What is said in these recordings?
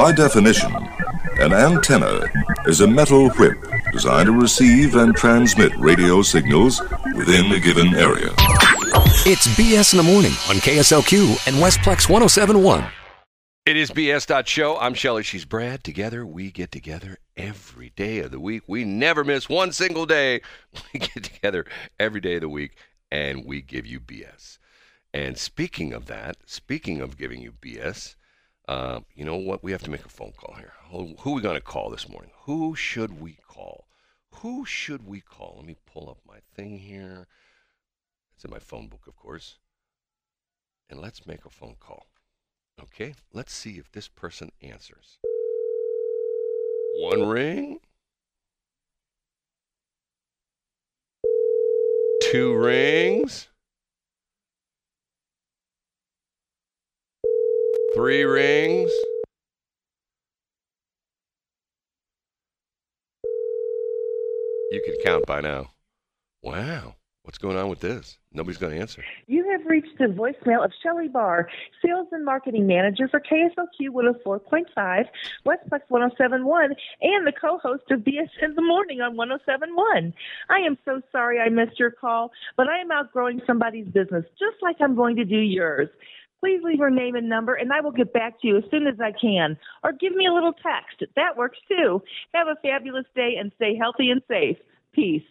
By definition, an antenna is a metal whip designed to receive and transmit radio signals within a given area. It's BS in the morning on KSLQ and Westplex 1071. It is BS Show. I'm Shelly. She's Brad. Together, we get together every day of the week. We never miss one single day. We get together every day of the week and we give you BS. And speaking of that, speaking of giving you BS, uh, you know what? We have to make a phone call here. Who, who are we going to call this morning? Who should we call? Who should we call? Let me pull up my thing here. It's in my phone book, of course. And let's make a phone call. Okay, let's see if this person answers. One ring. Two rings. Three rings. You can count by now. Wow. What's going on with this? Nobody's going to answer. You have reached the voicemail of Shelley Barr, Sales and Marketing Manager for KSLQ 104.5, Westplex 1071, and the co-host of BS in the Morning on 1071. I am so sorry I missed your call, but I am outgrowing somebody's business, just like I'm going to do yours. Please leave your name and number, and I will get back to you as soon as I can. Or give me a little text. That works too. Have a fabulous day and stay healthy and safe. Peace.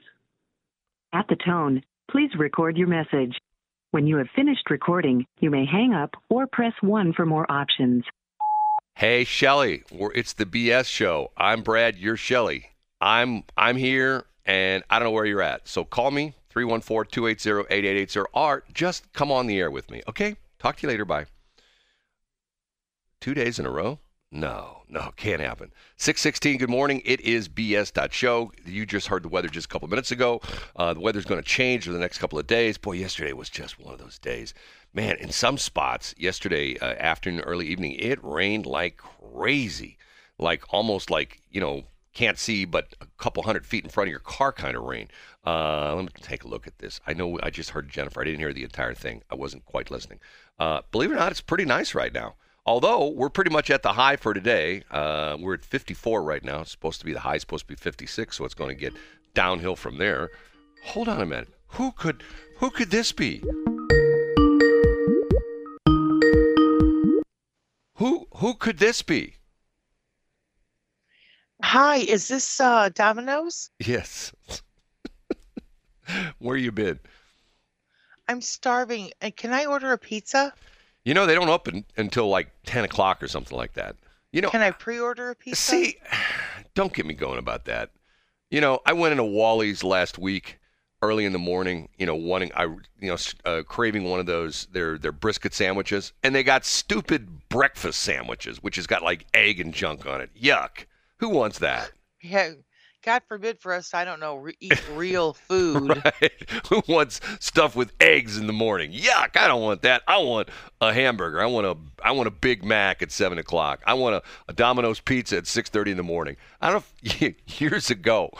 At the tone, please record your message. When you have finished recording, you may hang up or press 1 for more options. Hey, Shelly, it's the BS show. I'm Brad, you're Shelly. I'm I'm here and I don't know where you're at. So call me 314-280-8880 or just come on the air with me, okay? Talk to you later. Bye. Two days in a row? No, no, can't happen. 616, good morning. It is BS.show. You just heard the weather just a couple minutes ago. Uh, the weather's going to change for the next couple of days. Boy, yesterday was just one of those days. Man, in some spots, yesterday uh, afternoon, early evening, it rained like crazy. Like almost like, you know, can't see but a couple hundred feet in front of your car kind of rain. Uh, let me take a look at this. I know I just heard Jennifer. I didn't hear the entire thing. I wasn't quite listening. Uh, believe it or not, it's pretty nice right now. Although we're pretty much at the high for today, uh, we're at 54 right now. It's supposed to be the high, supposed to be 56, so it's going to get downhill from there. Hold on a minute. Who could who could this be? Who who could this be? Hi, is this uh, Domino's? Yes. Where you been? I'm starving. And can I order a pizza? You know, they don't open until like 10 o'clock or something like that. You know, Can I pre-order a pizza? see, don't get me going about that. You know, I went into Wally's last week early in the morning, you know, wanting, I, you know, uh, craving one of those, their, their brisket sandwiches, and they got stupid breakfast sandwiches, which has got like egg and junk on it. Yuck. Who wants that? Yeah, God forbid for us, I don't know, re- eat real food. Right? Who wants stuff with eggs in the morning? Yuck! I don't want that. I want a hamburger. I want a I want a Big Mac at seven o'clock. I want a, a Domino's pizza at six thirty in the morning. I don't know. Years ago,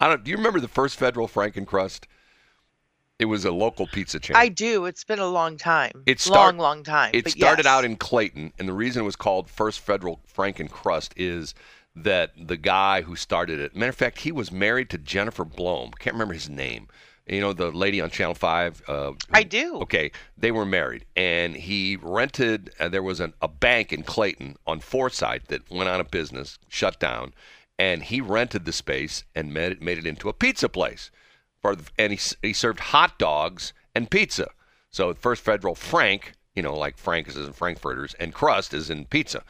I don't. Do you remember the first Federal Frankencrust? It was a local pizza chain. I do. It's been a long time. It start- long, long time. It started yes. out in Clayton, and the reason it was called First Federal Frankencrust is that the guy who started it, matter of fact, he was married to Jennifer Blome. Can't remember his name. You know, the lady on Channel 5? Uh, I do. Okay, they were married, and he rented. Uh, there was an, a bank in Clayton on Forsyth that went out of business, shut down, and he rented the space and made it, made it into a pizza place. For the, and he he served hot dogs and pizza. So First Federal Frank, you know, like Frank is in Frankfurters, and crust is in pizza.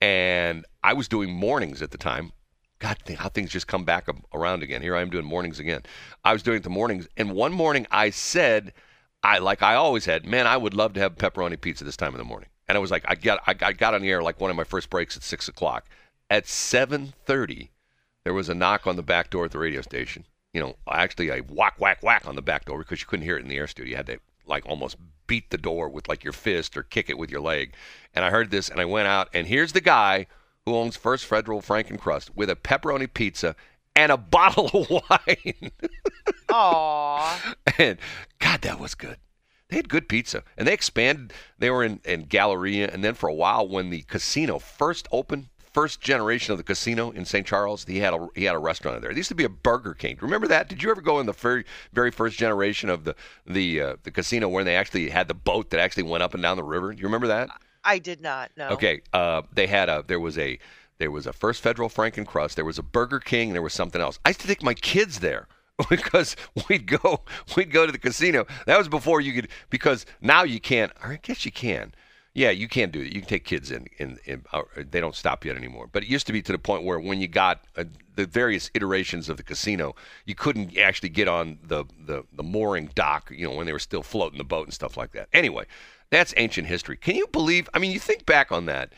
And I was doing mornings at the time. God, how things just come back around again. Here I am doing mornings again. I was doing the mornings, and one morning I said, I like I always had, man, I would love to have pepperoni pizza this time in the morning. And I was like, I got I, I got on the air like one of my first breaks at six o'clock. At seven thirty, there was a knock on the back door at the radio station. You know, actually a whack whack whack on the back door because you couldn't hear it in the air studio. You had to like almost beat the door with like your fist or kick it with your leg. And I heard this and I went out and here's the guy who owns First Federal Frankencrust with a pepperoni pizza and a bottle of wine. Aw. and God, that was good. They had good pizza, and they expanded. They were in, in Galleria, and then for a while, when the casino first opened, first generation of the casino in St. Charles, he had a he had a restaurant there. There used to be a Burger King. Remember that? Did you ever go in the very very first generation of the the uh, the casino where they actually had the boat that actually went up and down the river? Do you remember that? I did not. No. Okay, uh, they had a there was a there was a First Federal Franken Crust, there was a Burger King, there was something else. I used to take my kids there because we'd go we'd go to the casino. That was before you could because now you can't. I guess you can. Yeah, you can do it. You can take kids in, in, in uh, they don't stop yet anymore. But it used to be to the point where when you got uh, the various iterations of the casino, you couldn't actually get on the, the the mooring dock. You know, when they were still floating the boat and stuff like that. Anyway, that's ancient history. Can you believe? I mean, you think back on that.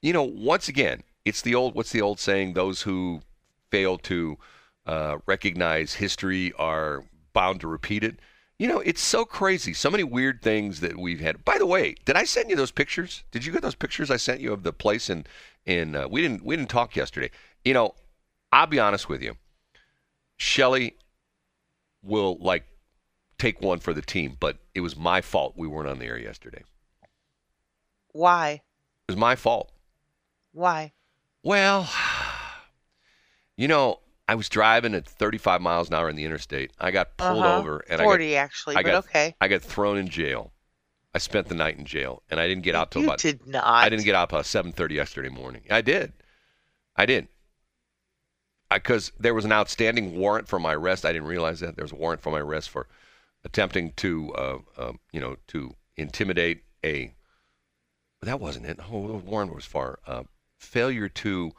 You know, once again, it's the old. What's the old saying? Those who fail to uh, recognize history are bound to repeat it. You know, it's so crazy. So many weird things that we've had. By the way, did I send you those pictures? Did you get those pictures I sent you of the place in in uh, we didn't we didn't talk yesterday. You know, I'll be honest with you. Shelly will like take one for the team, but it was my fault we weren't on the air yesterday. Why? It was my fault. Why? Well, you know, I was driving at 35 miles an hour in the interstate. I got pulled Uh-huh. over and 40 I got, actually, I but got okay. I got thrown in jail. I spent the night in jail, and I didn't get out till you about did not. I didn't get out till 7:30 yesterday morning. I did. I did. Because there was an outstanding warrant for my arrest. I didn't realize that there was a warrant for my arrest for attempting to, uh, uh, you know, to intimidate a. That wasn't it. Oh, the warrant was for uh, failure to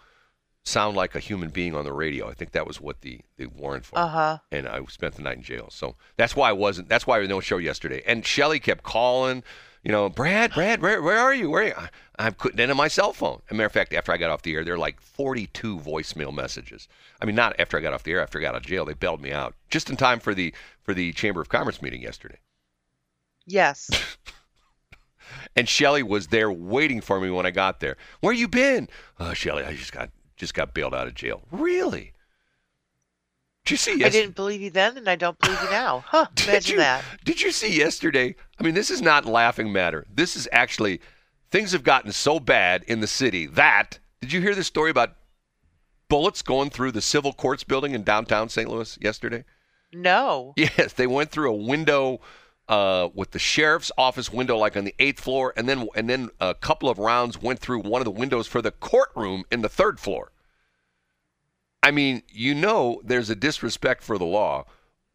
sound like a human being on the radio. I think that was what the the warrant for. Uh huh. And I spent the night in jail. So that's why I wasn't. That's why there was no show yesterday. And Shelly kept calling. You know, Brad, Brad, where, where are you? Where are you? I, I couldn't enter my cell phone. As a matter of fact, after I got off the air, there were like 42 voicemail messages. I mean, not after I got off the air. After I got out of jail, they bailed me out just in time for the for the Chamber of Commerce meeting yesterday. Yes. And Shelly was there waiting for me when I got there. Where you been? Oh, Shelly, I just got just got bailed out of jail. Really? Did you see? I didn't believe you then, and I don't believe you now. Huh? Did Imagine you, that. Did you see yesterday? I mean, this is not laughing matter. This is actually things have gotten so bad in the city that did you hear this story about bullets going through the civil courts building in downtown St. Louis yesterday? No. Yes, they went through a window uh, with the sheriff's office window, like on the eighth floor, and then and then a couple of rounds went through one of the windows for the courtroom in the third floor. I mean, you know, there's a disrespect for the law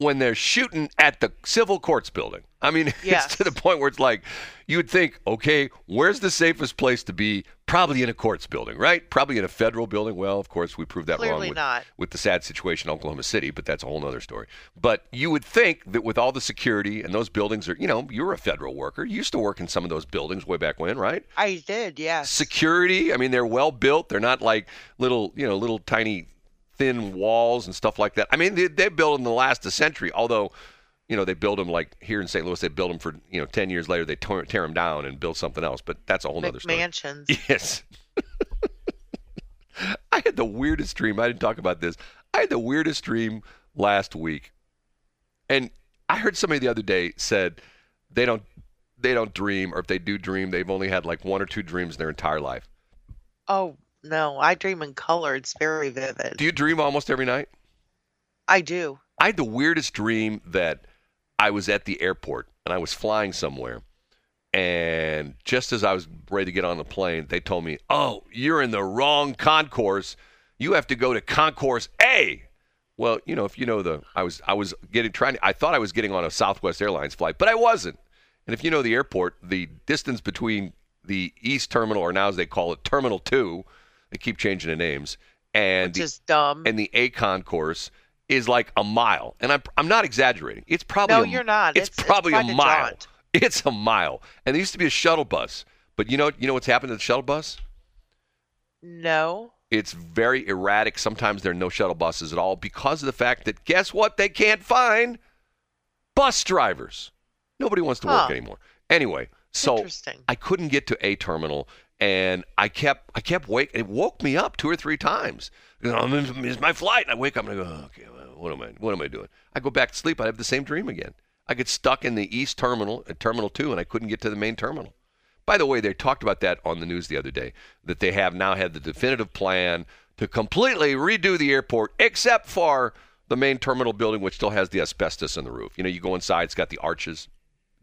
when they're shooting at the civil courts building. I mean, Yes. it's to the point where it's like you would think, okay, where's the safest place to be? Probably in a courts building, right? Probably in a federal building. Well, of course, we proved that wrong with, not. with the sad situation in Oklahoma City, but that's a whole other story. But you would think that with all the security and those buildings are, you know, you're a federal worker. You used to work in some of those buildings way back when, right? I did. Yes. security. I mean, they're well built. They're not like little, you know, little tiny thin walls and stuff like that. I mean, they, they built in the last a century. Although, you know, they build them like here in St. Louis. They build them for you know ten years later. They tear, tear them down and build something else. But that's a whole other story. McMansions. Yes. I had the weirdest dream. I didn't talk about this. I had the weirdest dream last week. And I heard somebody the other day said they don't they don't dream or if they do dream, they've only had like one or two dreams in their entire life. Oh no, I dream in color. It's very vivid. Do you dream almost every night? I do. I had the weirdest dream that I was at the airport and I was flying somewhere. And just as I was ready to get on the plane, they told me, Oh, you're in the wrong concourse. You have to go to concourse A. Well, you know, if you know the I was I was getting trying I thought I was getting on a Southwest Airlines flight, but I wasn't. And if you know the airport, the distance between the East Terminal, or now as they call it, Terminal Two, they keep changing the names, and Which the, is dumb. and the A concourse is like a mile. And I'm I'm not exaggerating. It's probably No, a, you're not. It's, It's- it's probably quite a mile. jaunt. It's a mile. And there used to be a shuttle bus. But you know you know what's happened to the shuttle bus? no. It's very erratic. Sometimes there are no shuttle buses at all because of the fact that guess what? They can't find bus drivers. Nobody wants to work anymore. Anyway, so Interesting. I couldn't get to a terminal, and I kept I kept wake. It woke me up two or three times. It's my flight. And I wake up and I go, okay, what am I what am I doing? I go back to sleep. I have the same dream again. I get stuck in the east terminal at terminal two, and I couldn't get to the main terminal. By the way, they talked about that on the news the other day that they have now had the definitive plan to completely redo the airport, except for the main terminal building, which still has the asbestos in the roof. You know, you go inside, it's got the arches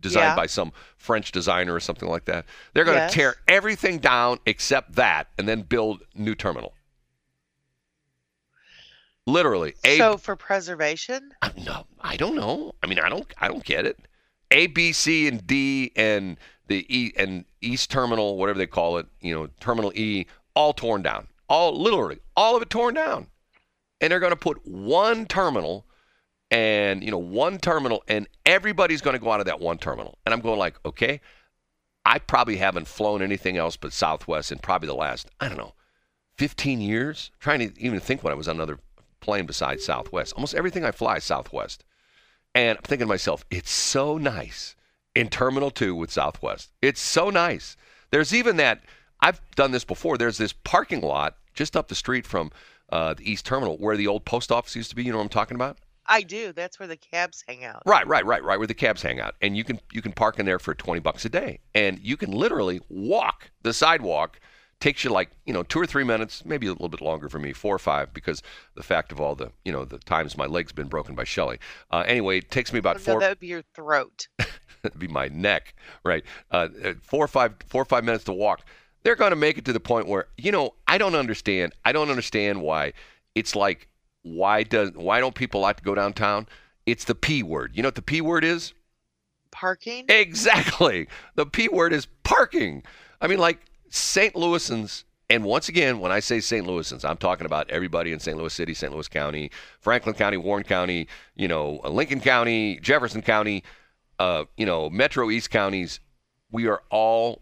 designed Yeah. by some French designer or something like that. They're going to Yes. tear everything down except that and then build new terminal. Literally, a So for preservation, no, I don't know. I mean, I don't, I don't get it. A, B, C, and D, and the E and East Terminal, whatever they call it, you know, Terminal E, all torn down. All literally, all of it torn down. And they're going to put one terminal, and you know, one terminal, and everybody's going to go out of that one terminal. And I'm going like, okay, I probably haven't flown anything else but Southwest in probably the last, I don't know, 15 years. trying to even think when I was on another plane besides Southwest. Almost everything I fly Southwest. And I'm thinking to myself, it's so nice in Terminal 2 with Southwest. It's so nice. There's even that, I've done this before. There's this parking lot just up the street from uh, the East Terminal where the old post office used to be. You know what I'm talking about? I do. That's where the cabs hang out. Right, right, right, right, where the cabs hang out, and you can you can park in there for twenty bucks a day, and you can literally walk the sidewalk. Takes you like you know two or three minutes, maybe a little bit longer for me, four or five, because the fact of all the you know the times my leg's been broken by Shelley. Uh, anyway, it takes me about Oh, no, four. that would be your throat. That'd be my neck, right? Uh, uh, four or five, four or five minutes to walk. They're going to make it to the point where you know I don't understand. I don't understand why it's like why does why don't people like to go downtown? It's the p word. You know what the p word is? Parking? Exactly. The P word is parking. I mean, like St. Louisans, and once again, when I say St. Louisans, I'm talking about everybody in St. Louis City, St. Louis County, Franklin County, Warren County, you know, Lincoln County, Jefferson County, uh, you know, Metro East counties. We are all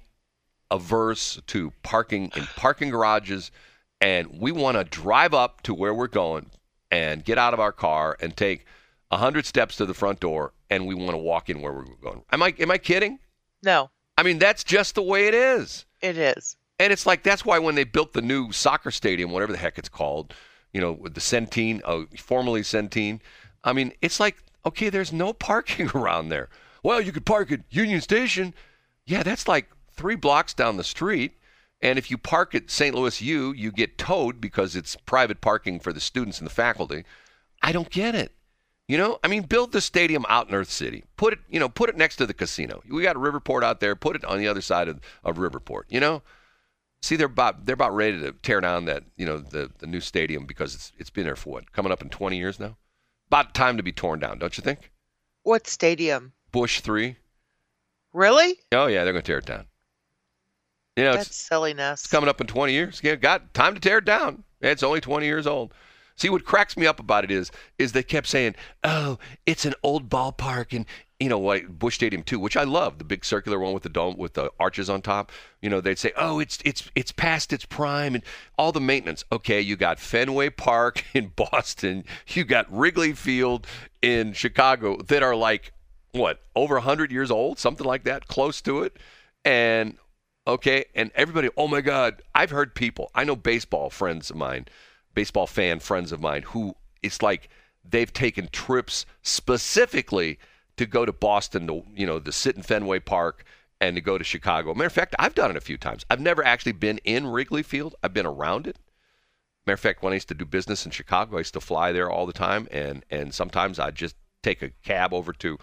averse to parking in parking garages, and we want to drive up to where we're going and get out of our car and take a hundred steps to the front door, and we want to walk in where we're going. Am I am I kidding? No, I mean, that's just the way it is. it is. And it's like that's why when they built the new soccer stadium, whatever the heck it's called, you know, with the Centene, uh, formerly Centene, I mean, it's like okay, there's no parking around there. Well, you could park at Union Station. Yeah, that's like three blocks down the street. And if you park at St. Louis U, you get towed because it's private parking for the students and the faculty. I don't get it. You know, I mean, build the stadium out in Earth City. Put it, you know, put it next to the casino. We got a Riverport out there. Put it on the other side of, of Riverport. You know, see, they're about they're about ready to tear down that you know the the new stadium because it's it's been there for what coming up in 20 years now. About time to be torn down, don't you think? What stadium? Busch three. Really? Oh yeah, they're going to tear it down. You know, That's it's, silliness. it's coming up in 20 years. Yeah, got time to tear it down. It's only 20 years old. See what cracks me up about it is is they kept saying, "Oh, it's an old ballpark," and you know, like Busch Stadium too, which I love, the big circular one with the dome with the arches on top. You know, they'd say, "Oh, it's it's it's past its prime and all the maintenance." Okay, you got Fenway Park in Boston, you got Wrigley Field in Chicago that are like what over 100 years old, something like that, close to it, and okay, and everybody, oh my God, I've heard people, I know baseball friends of mine, baseball fan friends of mine, who it's like they've taken trips specifically to go to Boston, to you know, to sit in Fenway Park and to go to Chicago. Matter of fact, I've done it a few times. I've never actually been in Wrigley Field. I've been around it. Matter of fact, when I used to do business in Chicago, I used to fly there all the time, and and sometimes I'd just take a cab over to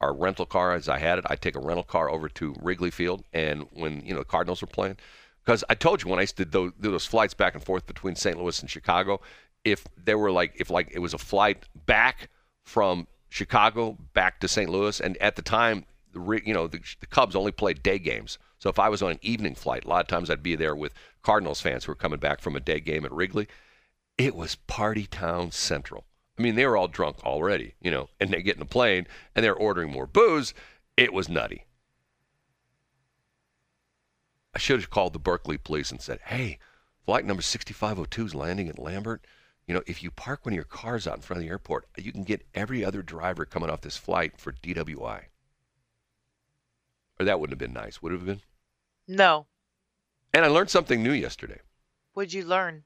our rental car as I had it. I'd take a rental car over to Wrigley Field, and when you know the Cardinals were playing, because I told you when I used to do those flights back and forth between St. Louis and Chicago, if there were like if like it was a flight back from Chicago back to St. Louis, and at the time, the you know the, the Cubs only played day games. So if I was on an evening flight, a lot of times I'd be there with Cardinals fans who were coming back from a day game at Wrigley. It was party town central. I mean, they were all drunk already, you know, and they get in a plane and they're ordering more booze. It was nutty. I should have called the Berkeley police and said, "Hey, flight number 6502 is landing at Lambert. You know, if you park one of your cars out in front of the airport, you can get every other driver coming off this flight for DWI." Or that wouldn't have been nice, would it have been? No. And I learned something new yesterday. What'd you learn?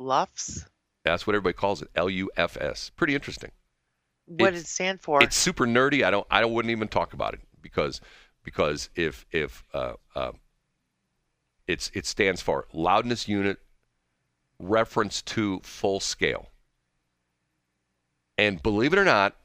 LUFS. That's what everybody calls it. LUFS. Pretty interesting. What It's- did it stand for? It's super nerdy. I don't. I wouldn't even talk about it because because if if uh, uh, it's it stands for loudness unit reference to full scale. And believe it or not,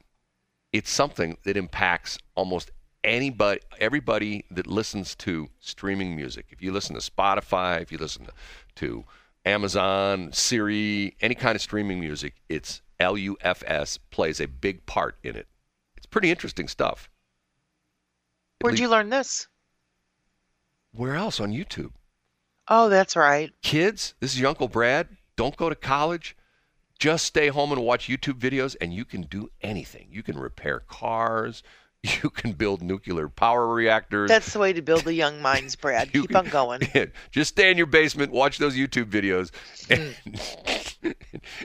it's something that impacts almost anybody, everybody that listens to streaming music. If you listen to Spotify, if you listen to, to Amazon, Siri, any kind of streaming music, it's LUFS plays a big part in it. It's pretty interesting stuff. At Where'd least- you learn this? Where else on YouTube? Oh, that's right. Kids, this is your Uncle Brad. Don't go to college. Just stay home and watch YouTube videos, and you can do anything. You can repair cars. You can build nuclear power reactors. That's the way to build the young minds, Brad. Keep can- on going. Just stay in your basement, watch those YouTube videos, and, Mm.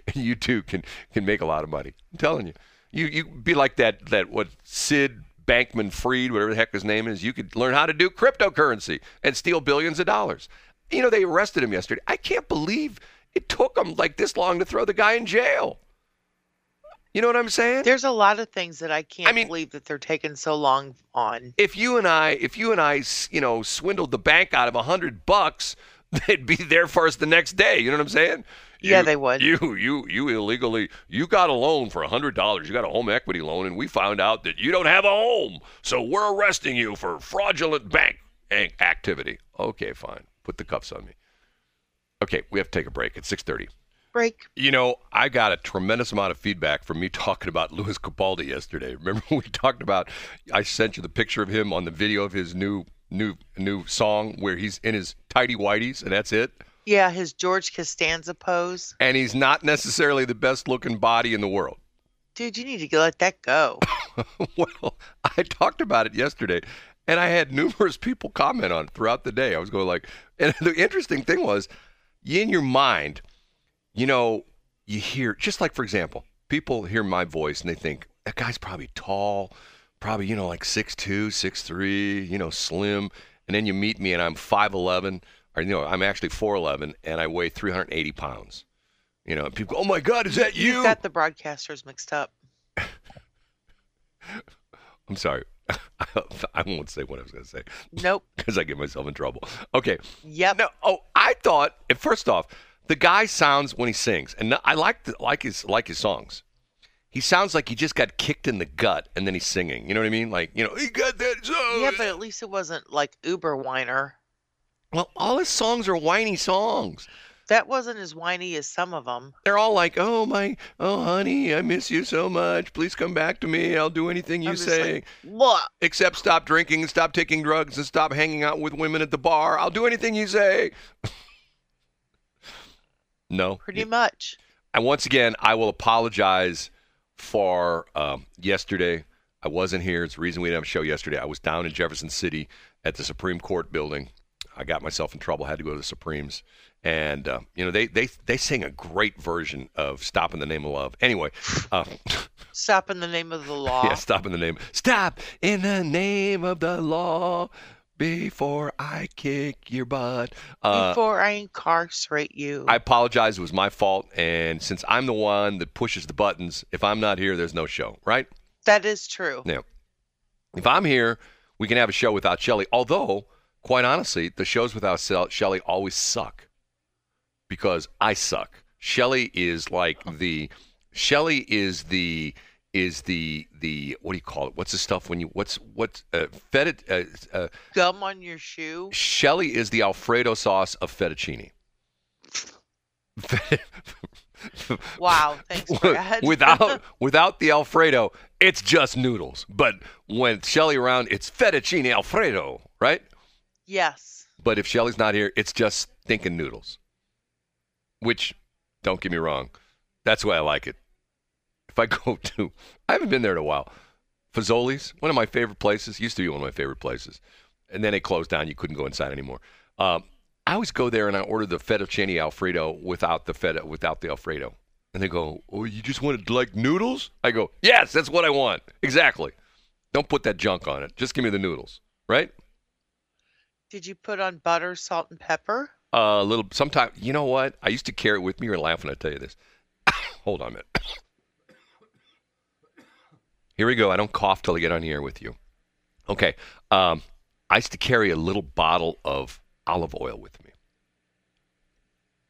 and you too can can make a lot of money. I'm telling you, you you be like that that what Sid Bankman Fried, whatever the heck his name is. You could learn how to do cryptocurrency and steal billions of dollars. You know they arrested him yesterday. I can't believe it took them like this long to throw the guy in jail. You know what I'm saying? There's a lot of things that I can't mean- believe that they're taking so long on. if you and I, if you and I, you know, swindled the bank out of a hundred bucks, they'd be there for us the next day. You know what I'm saying? Yeah, You- they would. You, you, you illegally, you got a loan for a hundred dollars. You got a home equity loan, and we found out that you don't have a home, so we're arresting you for fraudulent bank activity. Okay, fine. Put the cuffs on me. Okay, we have to take a break. It's six thirty. Break. You know, I got a tremendous amount of feedback from me talking about Lewis Capaldi yesterday. Remember we talked about? I sent you the picture of him on the video of his new new new song where he's in his tidy whities and that's it. Yeah, his George Costanza pose. And he's not necessarily the best looking body in the world. Dude, you need to let that go. well, I talked about it yesterday, and I had numerous people comment on it throughout the day. I was going like, and the interesting thing was, in your mind, you know, you hear just like for example, people hear my voice and they think that guy's probably tall, probably you know like six two, six three, you know, slim, and then you meet me and I'm five eleven, or you know, I'm actually four eleven and I weigh three hundred eighty pounds. You know, people go, "Oh my God, is that you?" You've got the broadcasters mixed up. I'm sorry. I won't say what I was going to say Nope. because I get myself in trouble. Okay. Yep. No. Oh, I thought. First off, the guy sounds when he sings, and I like the, like his like his songs. He sounds like he just got kicked in the gut, and then he's singing. You know what I mean? Like you know, he got that. Song. Yeah, but at least it wasn't like Uber whiner. well, all his songs are whiny songs. That wasn't as whiny as some of them. They're all like, "Oh my, oh honey, I miss you so much. Please come back to me. I'll do anything you say." like, what? except stop drinking and stop taking drugs and stop hanging out with women at the bar. I'll do anything you say. no. Pretty much. And once again, I will apologize for um, yesterday. I wasn't here. It's the reason we didn't have a show yesterday. I was down in Jefferson City at the Supreme Court building. I got myself in trouble. Had to go to the Supremes, and uh, you know they they they sing a great version of "Stop in the Name of Love." Anyway, uh, Stop in the name of the law. yeah, stop in the name. Stop in the name of the law before I kick your butt. Uh, Before I incarcerate you. I apologize. It was my fault. And since I'm the one that pushes the buttons, if I'm not here, there's no show, right? that is true. Now, if I'm here, we can have a show without Shelly. Although, quite honestly, the shows without Sel- Shelly always suck because I suck. Shelly is like the Shelly is the is the the what do you call it? What's the stuff when you what's what uh, feta uh, uh, Gum on your shoe. Shelly is the Alfredo sauce of fettuccine. Wow. Thanks, Brad. without without the Alfredo, it's just noodles. But when Shelly around, it's fettuccine Alfredo, right? yes. But if Shelly's not here, it's just thinking noodles. Which, don't get me wrong, that's why I like it. If I go to, I haven't been there in a while. Fazoli's, one of my favorite places, used to be one of my favorite places, and then it closed down. You couldn't go inside anymore. Um, I always go there and I order the fettuccine Alfredo without the feta, without the Alfredo, and they go, "Oh, you just wanted like noodles?" I go, "Yes, that's what I want. Exactly. Don't put that junk on it. Just give me the noodles, right?" Did you put on butter, salt, and pepper? A little. Sometimes, you know what? I used to carry it with me. You're laughing. I tell you this. Hold on a minute. Here we go. I don't cough till I get on the air with you. Okay. Um, I used to carry a little bottle of olive oil with me.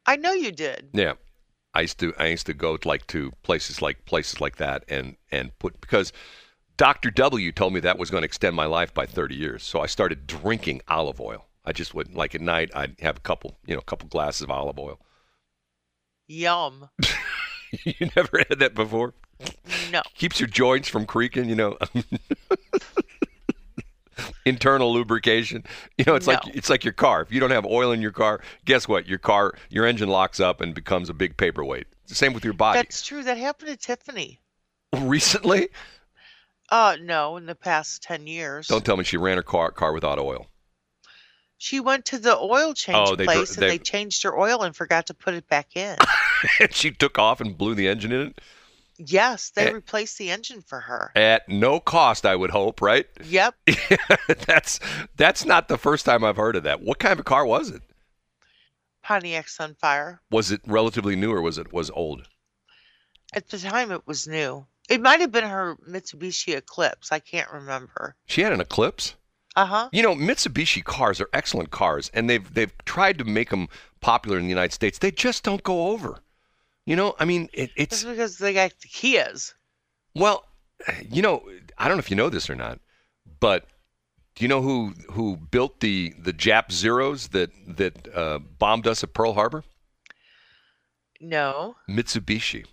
I know you did. Yeah. I used to I used to go like to places like places like that and and put because Dr. W told me that was going to extend my life by 30 years. So I started drinking olive oil. I just would like at night I'd have a couple, you know, a couple glasses of olive oil. Yum. you never had that before? No. Keeps your joints from creaking, you know. Internal lubrication. You know, it's like it's like your car. If you don't have oil in your car, guess what? Your car, your engine locks up and becomes a big paperweight. It's the same with your body. That's true. That happened to Tiffany. Recently, Uh, no, in the past 10 years. don't tell me she ran her car car without oil. She went to the oil change Oh, they dr- place and they- they changed her oil and forgot to put it back in. and she took off and blew the engine in it yes, they Eh. replaced the engine for her. at no cost, I would hope, right? Yep. that's that's not the first time I've heard of that. What kind of a car was it? Pontiac Sunfire. Was it relatively new or was it was old? At the time, it was new. It might have been her Mitsubishi Eclipse. I can't remember. She had an Eclipse. Uh huh. You know, Mitsubishi cars are excellent cars, and they've they've tried to make them popular in the United States. They just don't go over. You know, I mean, it, It's it's because they got the Kias. well, you know, I don't know if you know this or not, but do you know who who built the the Jap Zeros that that uh, bombed us at Pearl Harbor? No, Mitsubishi.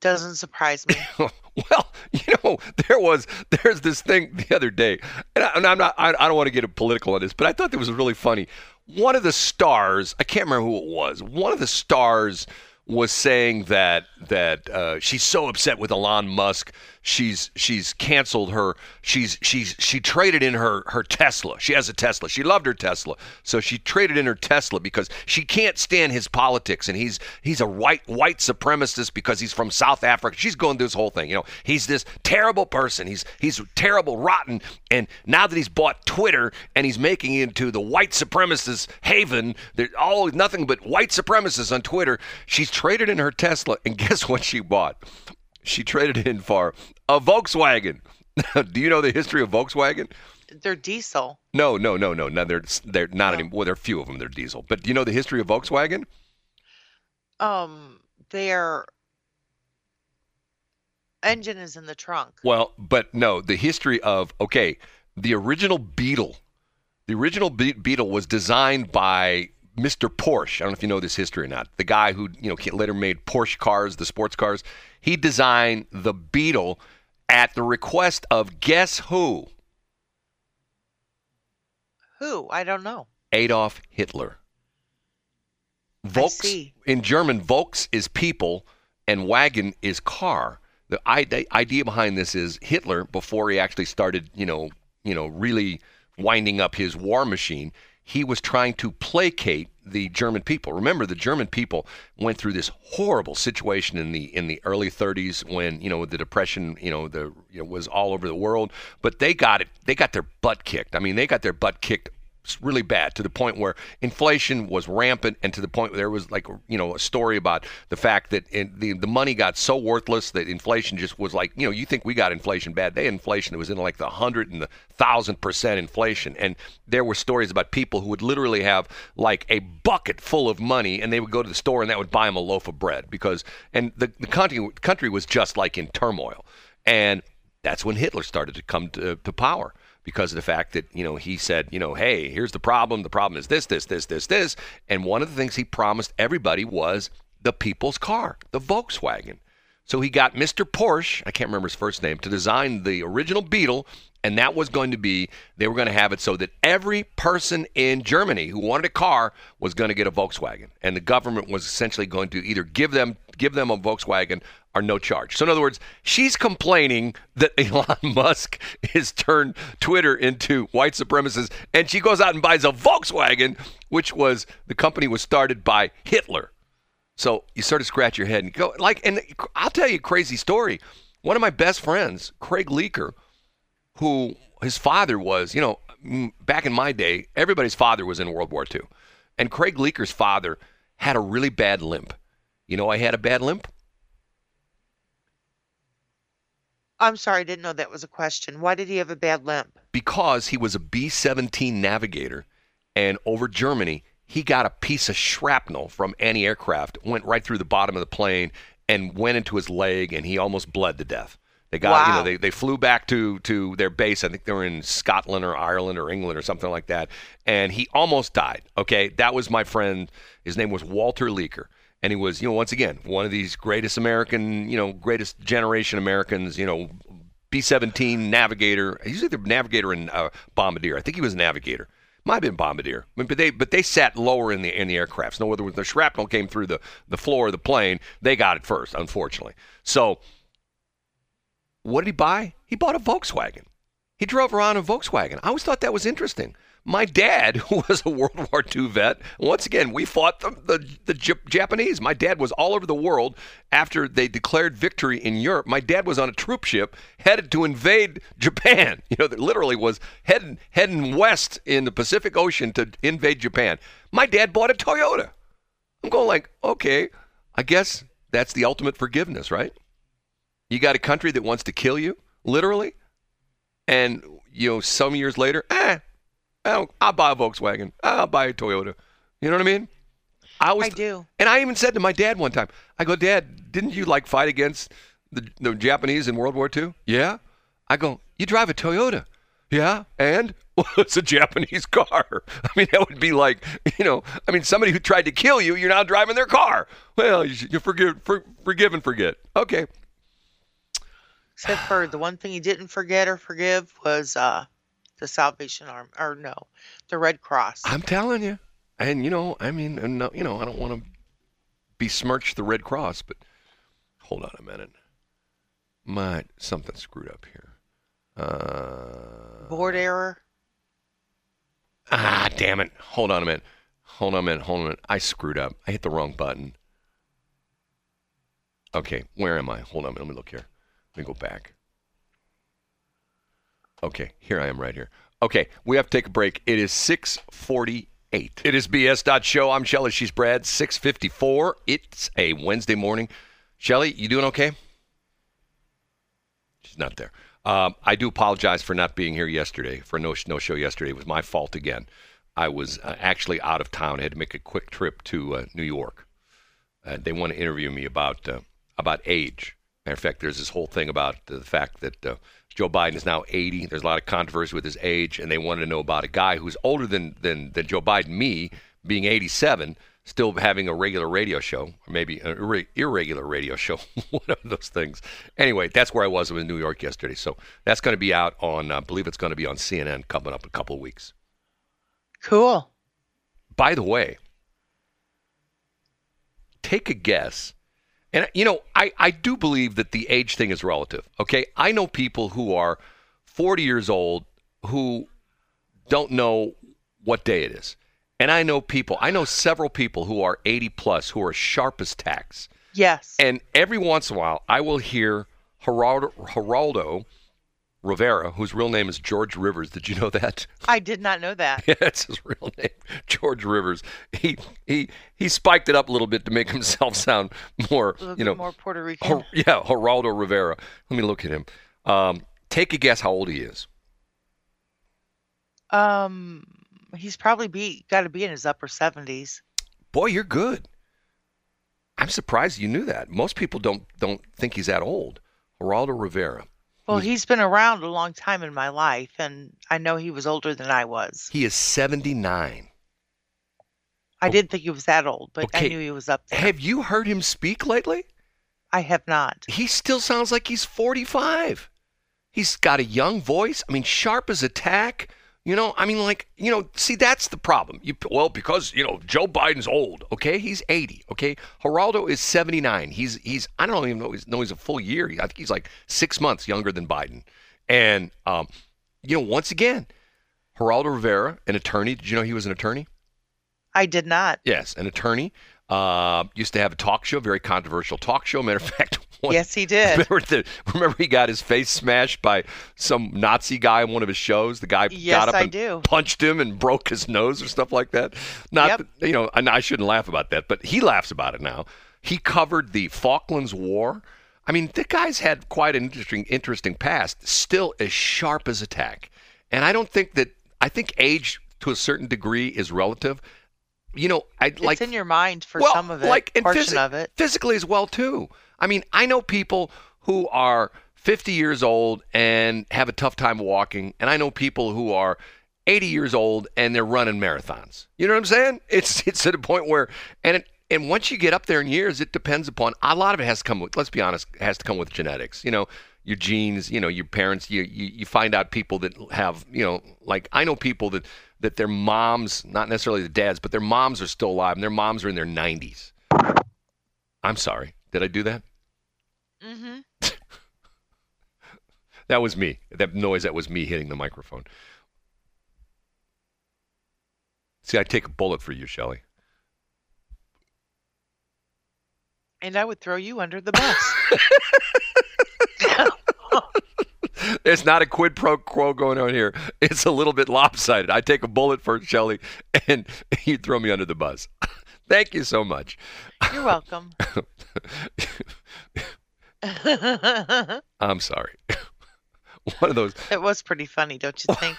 doesn't surprise me. well, you know, there was there's this thing the other day, and, I, and I'm not I, I don't want to get political on this, but I thought that was really funny. One of the stars, I can't remember who it was. One of the stars was saying that that uh, she's so upset with Elon Musk. She's she's canceled her. She's she's she traded in her her Tesla. She has a Tesla. She loved her Tesla, so she traded in her Tesla because she can't stand his politics, and he's he's a white white supremacist because he's from South Africa. She's going through this whole thing. You know, he's this terrible person. He's he's terrible, rotten, and now that he's bought Twitter and he's making it into the white supremacist haven, there's all nothing but white supremacists on Twitter. She's traded in her Tesla, and guess what she bought? She traded in for a Volkswagen. Do you know the history of Volkswagen? They're diesel. No, no, no, no. No, they're they're not anymore. Well, there are a few of them. They're diesel. But do you know the history of Volkswagen? Um, their engine is in the trunk. Well, but no, the history of okay, the original Beetle, the original Be- Beetle was designed by Mr. Porsche. I don't know if you know this history or not. The guy who you know later made Porsche cars, the sports cars. He designed the Beetle at the request of guess who? Who? I don't know. Adolf Hitler. Volks see. in German, Volks is people and wagon is car. The the idea behind this is Hitler, before he actually started, you know, you know, really winding up his war machine, he was trying to placate the German people. Remember, the German people went through this horrible situation in the in the early 30s when you know the depression, you know, the you know, was all over the world. But they got it. They got their butt kicked. I mean, they got their butt kicked really bad to the point where inflation was rampant and to the point where there was like you know a story about the fact that the the money got so worthless that inflation just was like you know you think we got inflation bad. They had inflation that was in like the hundred and the thousand percent inflation. And there were stories about people who would literally have like a bucket full of money and they would go to the store and that would buy them a loaf of bread because and the the country country was just like in turmoil. And that's when Hitler started to come to, to power because of the fact that you know he said you know hey here's the problem. The problem is this this this this this. And one of the things he promised everybody was the people's car the Volkswagen. So he got Mr. Porsche I can't remember his first name to design the original Beetle and that was going to be they were going to have it so that every person in Germany who wanted a car was going to get a Volkswagen. And the government was essentially going to either give them give them a Volkswagen or no charge. So in other words, she's complaining that Elon Musk has turned Twitter into white supremacists and she goes out and buys a Volkswagen which was the company was started by Hitler. So you sort of scratch your head and go like and I'll tell you a crazy story. One of my best friends, Craig Leaker, who his father was, you know, back in my day, everybody's father was in World War II. And Craig Leaker's father had a really bad limp. You know, I had a bad limp. I'm sorry, I didn't know that was a question. Why did he have a bad limp? because he was a B 17 navigator and over Germany, he got a piece of shrapnel from anti aircraft, went right through the bottom of the plane and went into his leg, and he almost bled to death. They got, you know, they, they flew back to, to their base. I think they were in Scotland or Ireland or England or something like that. And he almost died. Okay. That was my friend. His name was Walter Leaker. And he was, you know, once again, one of these greatest American, you know, greatest generation Americans, you know, B 17 navigator. He's either navigator and uh, bombardier. I think he was a navigator. Might have been bombardier, but they but they sat lower in the in the aircrafts. No, whether the shrapnel came through the the floor of the plane, they got it first, unfortunately. So, what did he buy? He bought a Volkswagen. He drove around a Volkswagen. I always thought that was interesting. My dad, who was a World War II vet, once again, we fought the, the, the Jap- Japanese. My dad was all over the world after they declared victory in Europe. My dad was on a troop ship headed to invade Japan. You know, that literally was heading, heading west in the Pacific Ocean to invade Japan. My dad bought a Toyota. I'm going like, okay, I guess that's the ultimate forgiveness, right? You got a country that wants to kill you, literally, and you know, some years later, eh, I'll, I'll buy a Volkswagen. I'll buy a Toyota. You know what I mean? I was, I do. and I even said to my dad one time, I go, Dad, didn't you like fight against the, the Japanese in World War II? Yeah. I go, you drive a Toyota. Yeah, and well, it's a Japanese car. I mean, that would be like, you know, I mean, somebody who tried to kill you, you're now driving their car. Well, you, you forgive, for, forgive and forget. Okay, Except for the one thing he didn't forget or forgive was uh, the Salvation Army, or no, the Red Cross. I'm telling you, and you know, I mean, and you know, I don't want to besmirch the Red Cross, but hold on a minute, my something screwed up here. Uh, Board error. ah, damn it! Hold on a minute. Hold on a minute. Hold on a minute. I screwed up. I hit the wrong button. Okay, where am I? Hold on a minute. Let me look here. Let me go back. Okay, here I am right here. Okay, we have to take a break. It is 648. It is BS. Show. I'm Shelly. She's Brad. 654. It's a Wednesday morning. Shelly, you doing okay? She's not there. Um, I do apologize for not being here yesterday, for no, no show yesterday. It was my fault again. I was uh, actually out of town. I had to make a quick trip to uh, New York. Uh, they want to interview me about uh, about age. Matter of fact, there's this whole thing about the fact that uh, Joe Biden is now 80. There's a lot of controversy with his age, and they wanted to know about a guy who's older than than, than Joe Biden, me being 87, still having a regular radio show, or maybe an irre- irregular radio show, one of those things. Anyway, that's where I was. I was in New York yesterday, so that's going to be out on. uh, I believe it's going to be on CNN coming up in a couple of weeks. Cool. By the way, take a guess. And, you know, I, I do believe that the age thing is relative. Okay. I know people who are 40 years old who don't know what day it is. And I know people, I know several people who are 80 plus who are sharp as tacks. Yes. And every once in a while, I will hear Geraldo, Geraldo Rivera, whose real name is George Rivers. Did you know that? I did not know that. Yeah, that's his real name, George Rivers. He he he spiked it up a little bit to make himself sound more, you know, more Puerto Rican. Yeah, Geraldo Rivera. Let me look at him. Um, take a guess how old he is. Um, he's probably be got to be in his upper seventies. Boy, you're good. I'm surprised you knew that. Most people don't don't think he's that old. Geraldo Rivera. Well, He's- been around a long time in my life, and I know he was older than I was. He is 79. I didn't think he was that old, but Okay. I knew he was up there. Have you heard him speak lately? I have not. he still sounds like he's 45. He's got a young voice. I mean, sharp as a tack. You know, I mean, like, you know, see, that's the problem. You, well, because you know Joe Biden's old. Okay, he's 80. Okay, Geraldo is 79. He's he's I don't even know he's know he's a full year. I think he's like six months younger than Biden. And um, you know, once again, Geraldo Rivera, an attorney. Did you know he was an attorney? I did not. Yes, an attorney. Uh, used to have a talk show, very controversial talk show. Matter of fact, one, Yes, he did. Remember, the, remember he got his face smashed by some Nazi guy in one of his shows. The guy Yes, got up I and do. punched him and broke his nose or stuff like that. Not, Yep. that- you know, and I shouldn't laugh about that, but he laughs about it now. He covered the Falklands War. I mean, the guy's had quite an interesting, interesting past. Still as sharp as a tack. And I don't think that. I think age to a certain degree is relative. You know, I It's like in your mind for well, some of it, like and portion physi- of it. physically as well too. I mean, I know people who are 50 years old and have a tough time walking, and I know people who are 80 years old and they're running marathons. You know what I'm saying? It's it's at a point where and it, and once you get up there in years, it depends upon a lot of it has to come with. Let's be honest, has to come with genetics. You know. Your genes, you know, your parents. You, you you find out people that have, you know, like I know people that that their moms, not necessarily the dads, but their moms are still alive, and their moms are in their 90s. I'm sorry. Did I do that? Mm hmm That was me. That noise, that was me hitting the microphone. See, I take a bullet for you, Shelley. And I would throw you under the bus. It's not a quid pro quo going on here. It's a little bit lopsided. I take a bullet for Shelley, and you throw me under the bus. Thank you so much. You're welcome. I'm sorry. One of those. it was pretty funny, don't you think?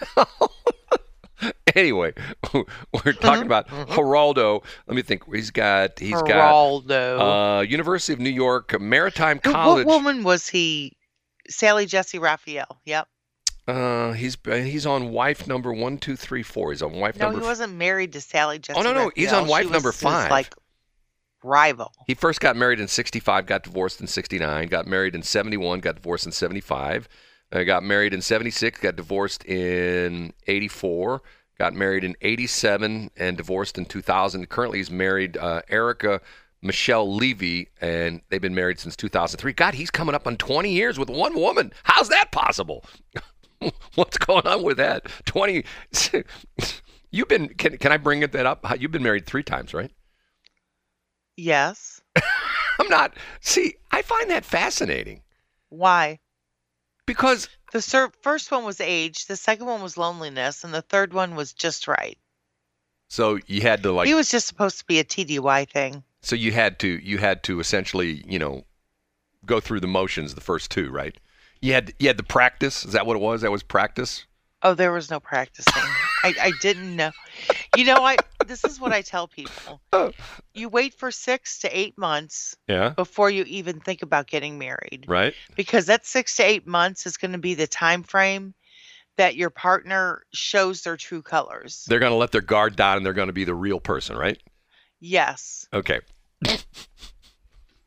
Anyway, we're talking about Geraldo. Let me think. He's got. He's got. Geraldo. Uh, University of New York Maritime College. What woman was he? Sally Jessy Raphael. Yep. Uh, he's he's on wife number one, two, three, four. He's on wife No, number. No, he wasn't married to Sally Jesse. Oh, no, no, he's on wife was number five. like rival. He first got married in '65, got divorced in '69, got married in '71, got divorced in '75, uh, got married in '76, got divorced in '84, got married in '87, and divorced in 2000. Currently, he's married uh, Erica Michelle Levy, and they've been married since 2003. God, he's coming up on 20 years with one woman. How's that possible? What's going on with that? 20. You've been. Can, can I bring it that up? You've been married three times, right? Yes. I'm not. See, I find that fascinating Why? because The ser- first one was age, the second one was loneliness, and the third one was just right. so you had to like he was just supposed to be a TDY thing. So you had to you had to essentially you know go through the motions the first two, right? You had you had the practice. Is that what it was? That was practice. Oh, there was no practicing. I, I didn't know. You know, I this is what I tell people. You wait for six to eight months Yeah. before you even think about getting married. Right. Because that six to eight months is going to be the time frame that your partner shows their true colors. They're going to let their guard down and they're going to be the real person, right? Yes, Okay.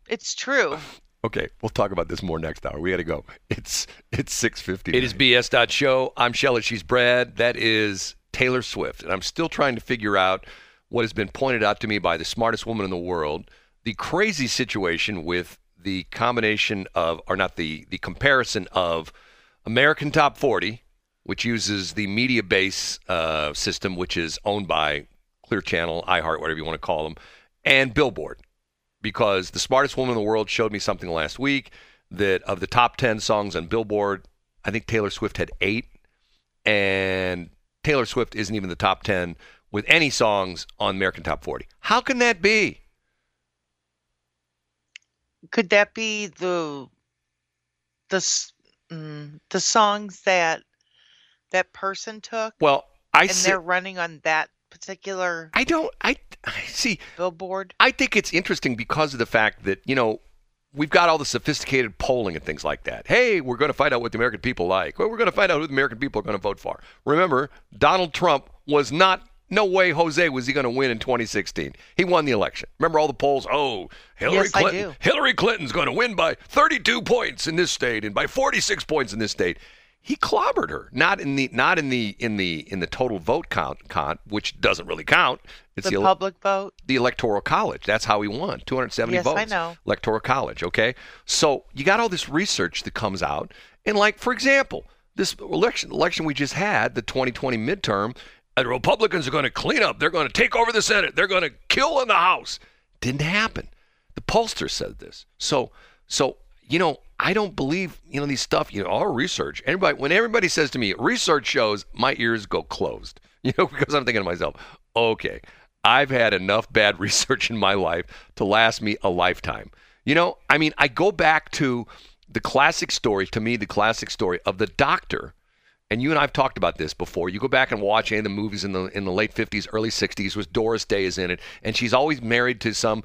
it's true. Okay, we'll talk about this more next hour. We got to go. It's it's six fifty. It is BS dot show. I'm Shelley. She's Brad. That is Taylor Swift, and I'm still trying to figure out what has been pointed out to me by the smartest woman in the world. The crazy situation with the combination of, or not the the comparison of American Top 40, which uses the Mediabase uh, system, which is owned by Clear Channel, iHeart, whatever you want to call them, and Billboard because the smartest woman in the world showed me something last week that of the top 10 songs on Billboard, I think Taylor Swift had eight. And Taylor Swift isn't even the top 10 with any songs on American Top 40. How can that be? Could that be the the mm, the songs that that person took Well, I and see, they're running on that particular I don't I, I see billboard? I think it's interesting because of the fact that, you know, we've got all the sophisticated polling and things like that. Hey, we're going to find out what the American people like. Well, we're going to find out who the American people are going to vote for. Remember, Donald Trump was not, no way, Jose, was he going to win in 2016. He won the election. Remember all the polls? Oh, Hillary Yes, I Clinton. do. Hillary Clinton's going to win by 32 points in this state and by 46 points in this state. He clobbered her. Not in the not in the in the in the total vote count, count which doesn't really count. It's The ele- public vote? the electoral college. That's how he won 270 Yes, I votes. know. Electoral college. Okay, so you got all this research that comes out, and like for example, this election election we just had, the 2020 midterm, the Republicans are going to clean up. They're going to take over the Senate. They're going to kill in the House. Didn't happen. The pollster said this. So so you know. I don't believe you know these stuff. You know, our research. Everybody, when everybody says to me, "Research shows," my ears go closed. You know, because I'm thinking to myself, "Okay, I've had enough bad research in my life to last me a lifetime. You know, I mean, I go back to the classic story, to me, the classic story of the doctor. And you and I've talked about this before. You go back and watch any of the movies in the in the late 50s, early 60s, was Doris Day is in it, and she's always married to some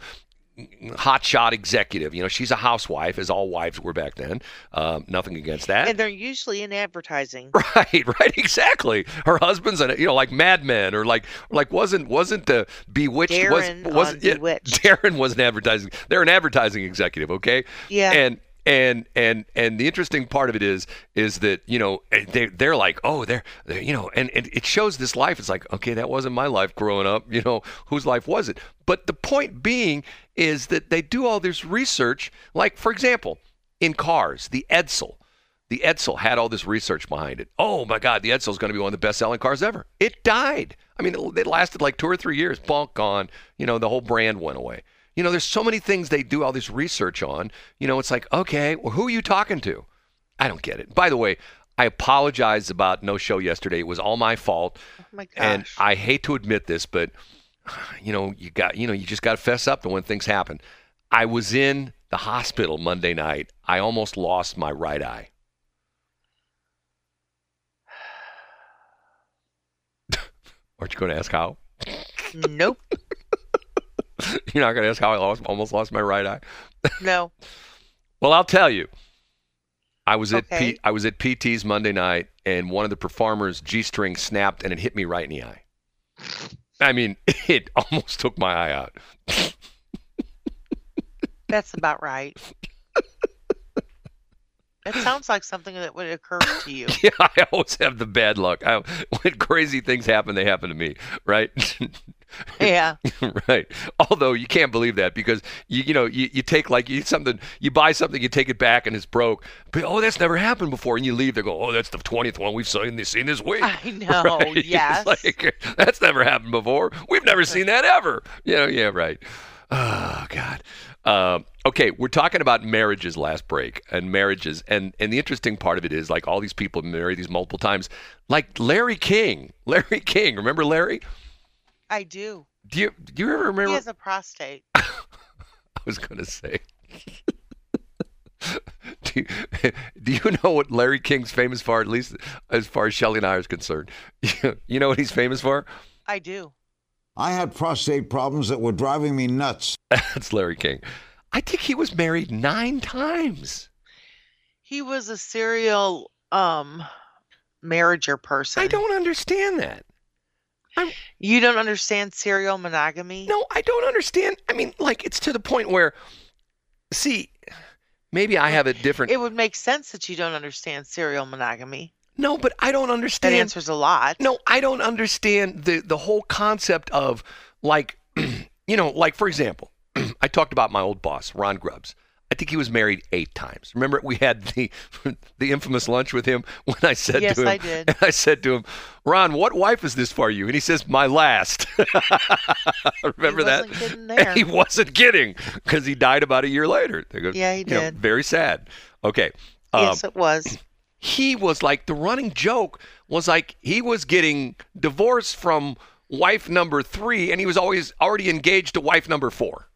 hotshot executive. You know, she's a housewife, as all wives were back then. Um, nothing against that. And they're usually in advertising. Right, right, exactly. Her husband's a you know like Mad Men or like like wasn't wasn't the Bewitched Darrin was wasn't on yeah, Bewitched. Darrin was an advertising. They're an advertising executive, okay? Yeah. And and and and the interesting part of it is is that you know eh, they they're like oh they're, they're you know and, and it shows this life it's like okay that wasn't my life growing up you know whose life was it but the point being is that they do all this research like for example in cars the Edsel the Edsel had all this research behind it. Oh my God, the Edsel is going to be one of the best-selling cars ever. It died. I mean, it, it lasted like two or three years. Bonk gone. You know, the whole brand went away. You know, there's so many things they do all this research on. You know, it's like, okay, well, who are you talking to? I don't get it. By the way, I apologize about no show yesterday. It was all my fault. Oh my gosh. And I hate to admit this, but you know, you got you know, you just got to fess up to when things happen. I was in the hospital Monday night. I almost lost my right eye. Aren't you going to ask how? nope. You're not going to ask how I lost, almost lost my right eye. No. Well, I'll tell you. I was at Okay. P, I was at PT's Monday night, and one of the performers' g-string snapped, and it hit me right in the eye. I mean, it almost took my eye out. That's about right. That sounds like something that would occur to you. Yeah, I always have the bad luck. I, when crazy things happen, they happen to me, right? Yeah. right. Although you can't believe that because you you know you, you take like you something you buy something you take it back and it's broke. But oh, that's never happened before, and you leave. They go, oh, that's the twentieth one we've seen this seen this week. I know. Right? Yes. like, that's never happened before. We've never seen that ever. You know, yeah, right. Oh God. Um, okay, we're talking about marriages last break and marriages, and and the interesting part of it is like all these people marry these multiple times, like Larry King. Larry King, remember Larry? I do. Do you do you ever remember? He has a prostate. I was going to say. do, you, do you know what Larry King's famous for? At least as far as Shelley and I are concerned, you know what he's famous for? I do. I had prostate problems that were driving me nuts. That's Larry King. I think he was married nine times. He was a serial um marriager person. I don't understand that. You don't understand serial monogamy? No, I don't understand. I mean, like it's to the point where, see, maybe I have a different. It would make sense that you don't understand serial monogamy. No, but I don't understand. That answers a lot. No, I don't understand the the whole concept of like, you know, like for example, I talked about my old boss, Ron Grubbs. I think he was married eight times. Remember, we had the the infamous lunch with him when I said Yes, to him, I did. I said to him, Ron, what wife is this for you? And he says, my last. Remember he that? wasn't kidding there. he wasn't kidding because he died about a year later. They go, Yeah, he you know, did. very sad. Okay. Um, yes, it was. he was like the running joke was like he was getting divorced from wife number three and he was always already engaged to wife number four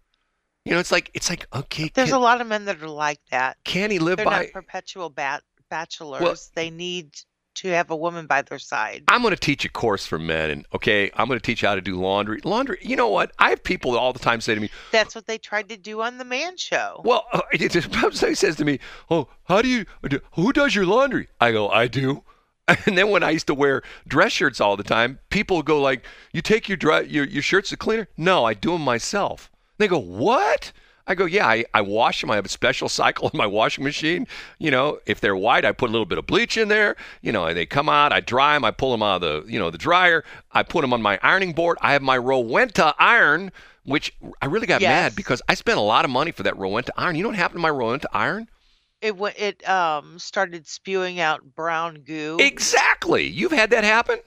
you know it's like it's like okay There's can, a lot of men that are like that. can he live They're by not perpetual bat- bachelors. they need to have a woman by their side. i'm going to teach a course for men and okay i'm going to teach you how to do laundry laundry you know what i have people all the time say to me That's what they tried to do on the Man Show. well uh, somebody says to me oh how do you who does your laundry i go i do And then when I used to wear dress shirts all the time, people go like, "You take your dry, your your shirts to cleaner?" No, I do them myself. They go, "What?" I go, "Yeah, I, I wash them. I have a special cycle in my washing machine. You know, if they're white, I put a little bit of bleach in there. You know, and they come out. I dry them. I pull them out of the you know the dryer. I put them on my ironing board. I have my Rowenta iron." Which I really got Yes. mad because I spent a lot of money for that Rowenta iron. You know what happened to my Rowenta iron? It wa- it um started spewing out brown goo. Exactly. You've had that happen?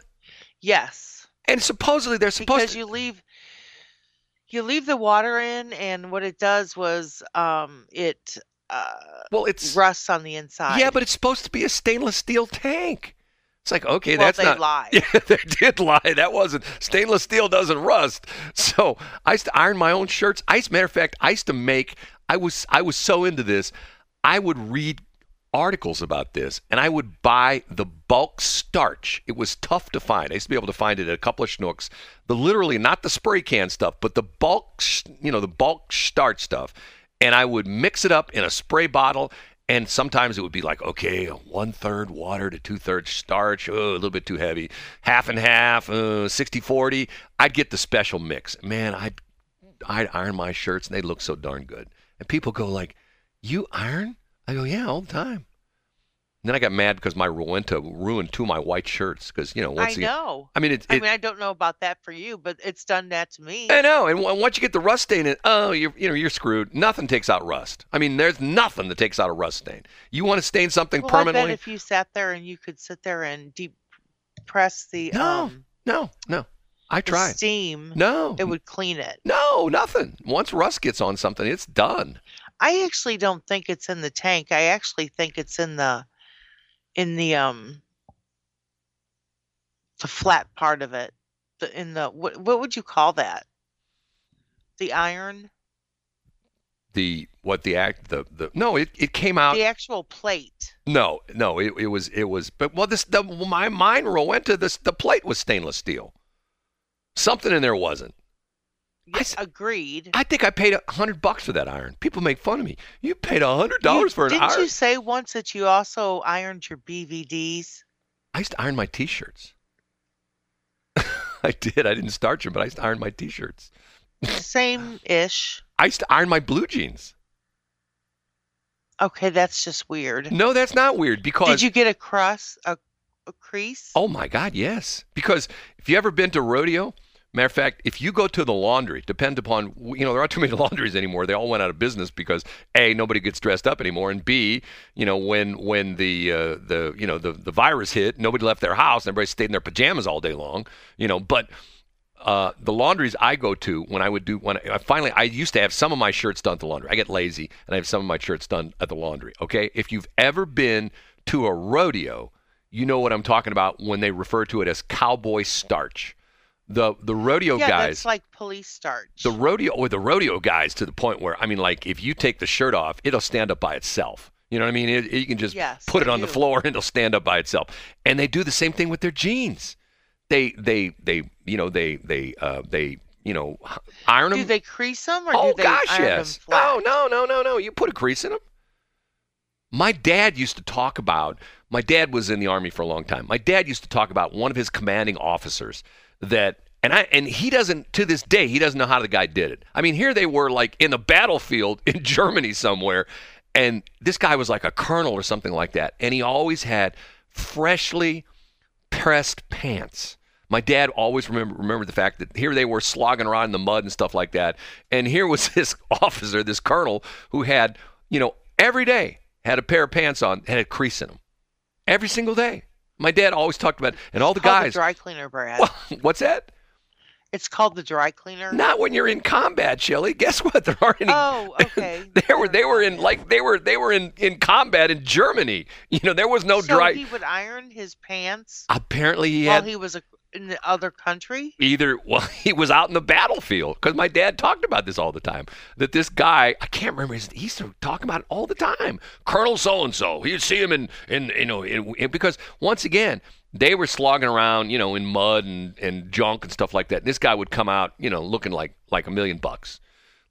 yes, And supposedly they're supposed because to. you leave you leave the water in, and what it does was um it uh well, it's rusts on the inside. yeah, but it's supposed to be a stainless steel tank. It's like okay, well, that's they not. lie. Yeah, they did lie. That wasn't stainless steel doesn't rust. So I used to iron my own shirts. I used, matter of fact, I used to make I was I was so into this. I would read articles about this and I would buy the bulk starch. It was tough to find. I used to be able to find it at a couple of Schnucks. The literally not the spray can stuff, but the bulk, you know, the bulk starch stuff. And I would mix it up in a spray bottle. And sometimes it would be like, okay, one third water to two thirds starch, oh, a little bit too heavy, half and half, uh, 60 40. I'd get the special mix. Man, I'd, I'd iron my shirts and they look so darn good. And people go like, you iron? I go, yeah, all the time. And then I got mad because my Rowenta ruined two of my white shirts because you know once I again, know. I mean it, I mean, I don't know about that for you, but it's done that to me. I know, and w- once you get the rust stain in, oh, you're you know you're screwed. Nothing takes out rust. I mean, there's nothing that takes out a rust stain. You want to stain something well, I bet if you sat there and you could sit there and deep press the No. um no, no. I tried. steam, No, it would clean it. no, nothing. Once rust gets on something, it's done. I actually don't think it's in the tank. I actually think it's in the in the um the flat part of it. The in the what what would you call that? The iron? The what the act the the no it, it came out The actual plate. no no it, it was it was but well this the my mind went to this the plate was stainless steel. Something in there wasn't. Yes, agreed. I think I paid a hundred bucks for that iron. People make fun of me. You paid a hundred dollars for an iron. didn't you say once that you also ironed your BVDs? I used to iron my T-shirts. I did. I didn't starch them, but I used to iron my T-shirts. Same ish. I used to iron my blue jeans. Okay, that's just weird. No, that's not weird because Did you get a crust, a, a crease? Oh my God, yes. Because if you ever been to rodeo, matter of fact, if you go to the laundry, depend upon you know there aren't too many laundries anymore. They all went out of business because a nobody gets dressed up anymore, and b you know when when the uh, the you know the the virus hit, nobody left their house, and everybody stayed in their pajamas all day long. You know, but uh, the laundries I go to when I would do when I finally I used to have some of my shirts done at the laundry. I get lazy and I have some of my shirts done at the laundry. Okay, if you've ever been to a rodeo, you know what I'm talking about when they refer to it as cowboy starch. The the rodeo yeah, guys, that's like police starch. the rodeo or the rodeo guys to the point where I mean, like if you take the shirt off, it'll stand up by itself. You know what I mean? It, it- you can just Yes, put it on the floor and it'll stand up by itself. And they do the same thing with their jeans. They they they you know they they uh, they you know iron them. do they crease them or oh do they gosh, iron yes. them flat? No, no, no, no, no. You put a crease in them. My dad used to talk about. My dad was in the army for a long time. My dad used to talk about one of his commanding officers that, and I, and he doesn't to this day he doesn't know how the guy did it. I mean, here they were like in the battlefield in Germany somewhere, and this guy was like a colonel or something like that, and he always had freshly pressed pants. My dad always remember remembered the fact that here they were slogging around in the mud and stuff like that, and here was this officer, this colonel, who had you know every day had a pair of pants on, had a crease in them, every single day. My dad always talked about, and all the guys. the dry cleaner, Brad. What's that? It's called the dry cleaner. Not when you're in combat, Shelley. Guess what? There aren't any. Oh, okay. they were they were in like they were they were in in combat in Germany. You know there was no so dry. he would iron his pants Apparently he while had he was a, in the other country. either well he was out in the battlefield because my dad talked about this all the time that this guy i can't remember his he used to talk about it all the time colonel so and so he'd see him in in you know in, in- because once again they were slogging around you know in mud and and junk and stuff like that and this guy would come out you know looking like like a million bucks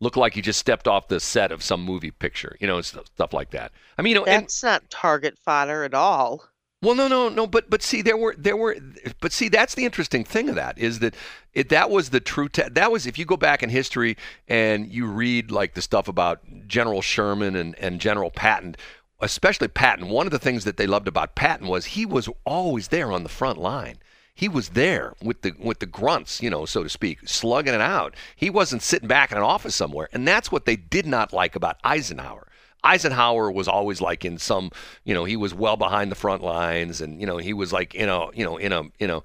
look like he just stepped off the set of some movie picture you know stuff, stuff like that i mean you know and That's not target fodder at all. Well, no, no, no, but but see, there were there were, but see, that's the interesting thing of that is that it that was the true te- that was if you go back in history and you read like the stuff about General Sherman and and General Patton, especially Patton. One of the things that they loved about Patton was he was always there on the front line. He was there with the with the grunts, you know, so to speak, slugging it out. He wasn't sitting back in an office somewhere, and that's what they did not like about Eisenhower. Eisenhower was always like in some, you know, he was well behind the front lines, and you know, he was like in a, you know, in a, you know,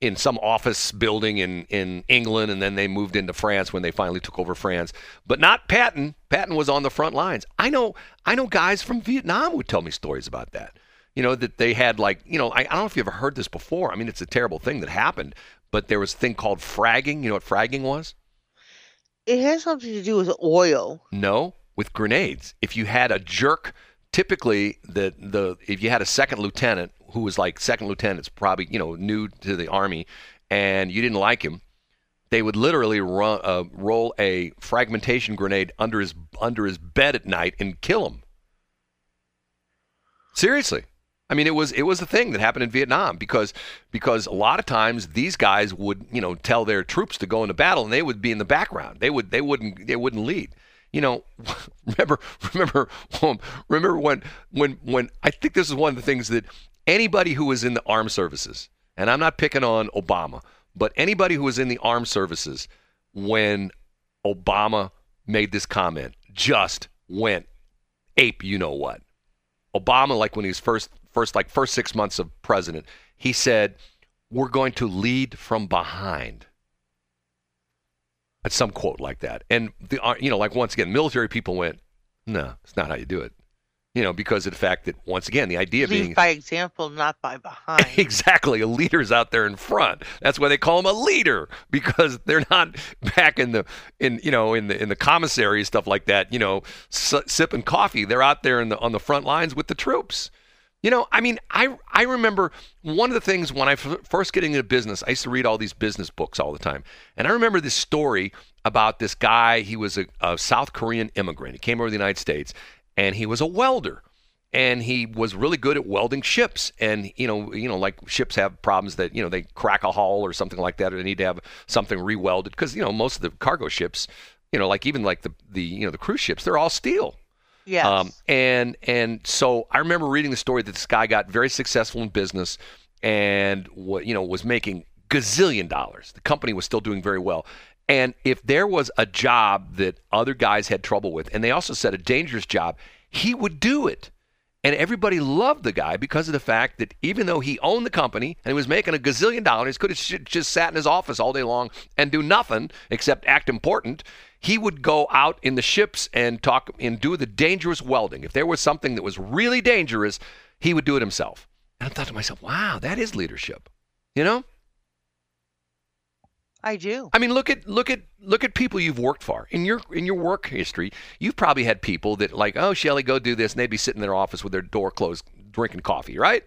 in some office building in in England, and then they moved into France when they finally took over France. But not Patton. Patton was on the front lines. I know, I know guys from Vietnam would tell me stories about that. You know that they had like, you know, I, I don't know if you ever heard this before. I mean, it's a terrible thing that happened, but there was a thing called fragging. You know what fragging was? It has something to do with oil. No. With grenades. If you had a jerk, typically the the if you had a second lieutenant who was like second lieutenant's probably you know new to the army, and you didn't like him, they would literally run, uh, roll a fragmentation grenade under his under his bed at night and kill him. Seriously. I mean, it was it was a thing that happened in Vietnam because because a lot of times these guys would you know tell their troops to go into battle and they would be in the background. They would they wouldn't they wouldn't lead. You know, remember remember um, remember when when when I think this is one of the things that anybody who was in the armed services, and I'm not picking on Obama, but anybody who was in the armed services when Obama made this comment just went ape. You know what? Obama, like when he was first first like first six months of president, he said, "We're going to lead from behind." At some quote like that, and the uh, you know, like once again, military people went, "No, it's not how you do it." You know, because of the fact that once again, the idea Lead being by example, not by behind. exactly a leader's out there in front. That's why they call him a leader because they're not back in the in you know in the in the commissary stuff like that. You know, s- sipping coffee. They're out there in the on the front lines with the troops. You know, I mean, I I remember one of the things when I f- first getting into business, I used to read all these business books all the time, and I remember this story about this guy. He was a, a South Korean immigrant. He came over to the United States, and he was a welder, and he was really good at welding ships. And you know, you know, like ships have problems that you know they crack a hull or something like that, or they need to have something rewelded because you know most of the cargo ships, you know, like even like the the you know the cruise ships, they're all steel. Yes. Um, and and so I remember reading the story that this guy got very successful in business and what you know was making gazillion dollars. The company was still doing very well. And if there was a job that other guys had trouble with, and they also said a dangerous job, he would do it. And everybody loved the guy because of the fact that even though he owned the company and he was making a gazillion dollars, could have just sat in his office all day long and do nothing except act important. He would go out in the ships and talk and do the dangerous welding. If there was something that was really dangerous, he would do it himself. And I thought to myself, wow, that is leadership. You know? I do. I mean, look at look at look at people you've worked for in your in your work history. You've probably had people that like, oh, Shelly, go do this, and they'd be sitting in their office with their door closed, drinking coffee, right?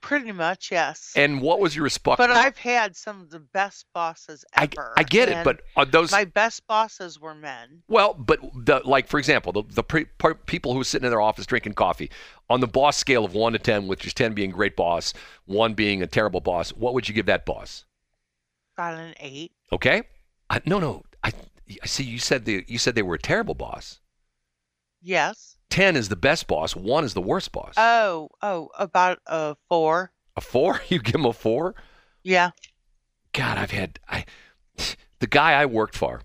Pretty much, yes. And what was your response? but I've had some of the best bosses I, ever. I get it, but are those my best bosses were men. well, but the like for example, the the pre, par, people who were sitting in their office drinking coffee on the boss scale of one to ten, which is ten being great boss, one being a terrible boss. What would you give that boss? Got an eight. Okay, I, no, no, I, I see. You said the you said they were a terrible boss. Yes. Ten is the best boss. One is the worst boss. Oh, oh, about a four. a four? You give him a four? Yeah. God, I've had I the guy I worked for.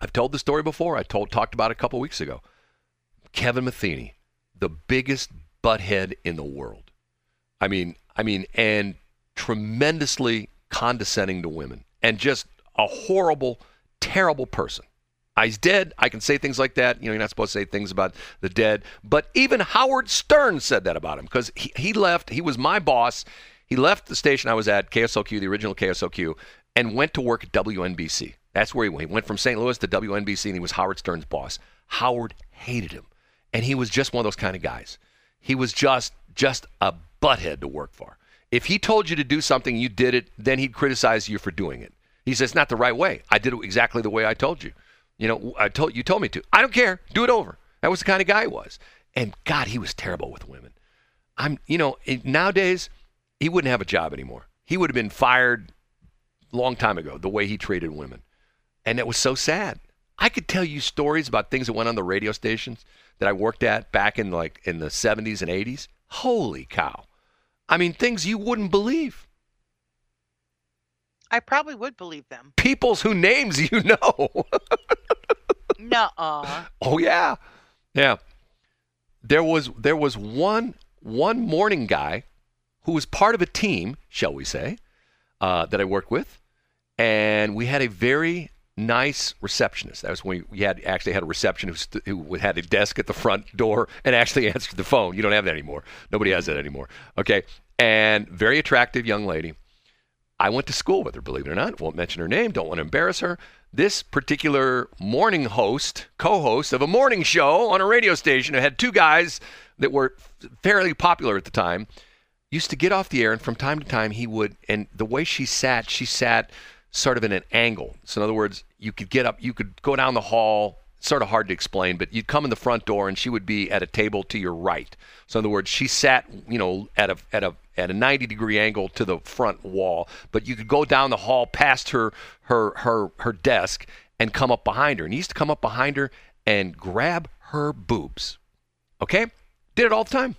I've told the story before. I told talked about it a couple weeks ago. Kevin Metheny, the biggest butthead in the world. I mean, I mean, and tremendously condescending to women, and just a horrible, terrible person. He's dead. I can say things like that. You know, you're not supposed to say things about the dead. But even Howard Stern said that about him because he, he left. He was my boss. He left the station I was at, KSLQ, the original KSLQ, and went to work at WNBC. That's where he went. He went from St. Louis to WNBC, and he was Howard Stern's boss. Howard hated him, and he was just one of those kind of guys. He was just just a butthead to work for. If he told you to do something, you did it, then he'd criticize you for doing it. He says, "It's not the right way. I did it exactly the way I told you. You know, I told you told me to. I don't care. Do it over." That was the kind of guy he was. And God, he was terrible with women. I'm, you know, it- nowadays he wouldn't have a job anymore. He would have been fired long time ago. The way he treated women, and it was so sad. I could tell you stories about things that went on the radio stations that I worked at back in like in the 70s and 80s. Holy cow! I mean, things you wouldn't believe. I probably would believe them. People's who names you know. Nuh-uh. Oh yeah, yeah. There was there was one one morning guy who was part of a team, shall we say, uh, that I worked with, and we had a very nice receptionist. That was when we, had actually had a reception who, who had a desk at the front door and actually answered the phone. You don't have that anymore. Nobody has that anymore. Okay, and very attractive young lady. I went to school with her, believe it or not. Won't mention her name, don't want to embarrass her. This particular morning host, co host of a morning show on a radio station who had two guys that were fairly popular at the time, used to get off the air, and from time to time he would, and the way she sat, she sat sort of in an angle. So, in other words, you could get up, you could go down the hall. Sort of hard to explain, but you'd come in the front door and she would be at a table to your right. So, in other words, she sat, you know, at a at a at a 90 degree angle to the front wall, but you could go down the hall past her her her her desk and come up behind her. And he used to come up behind her and grab her boobs. Okay, did it all the time.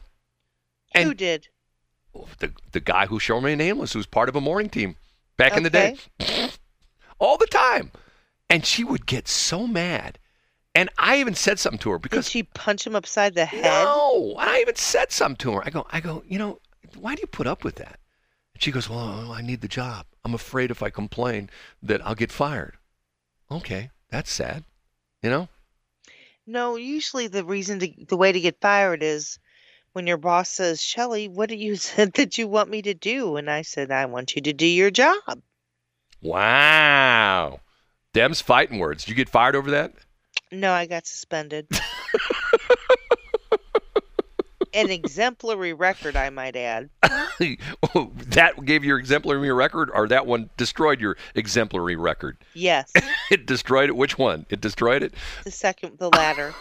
Who did? the the guy who showed me nameless, who was part of a morning team back in the day, Okay. all the time, and she would get so mad. And I even said something to her Did because she punch him upside the head? no, I even said something to her. I go, I go, you know, why do you put up with that? And she goes, well, I need the job. I'm afraid if I complain that I'll get fired. Okay, that's sad. You know? No, usually the reason to, the way to get fired is when your boss says, "Shelly, what do you said that you want me to do?" And I said, "I want you to do your job." Wow. Dem's fighting words. Did you get fired over that? No, I got suspended. An exemplary record, I might add. Oh, that gave your exemplary record, or that one destroyed your exemplary record? Yes, It destroyed it. Which one? It destroyed it. the second, the latter.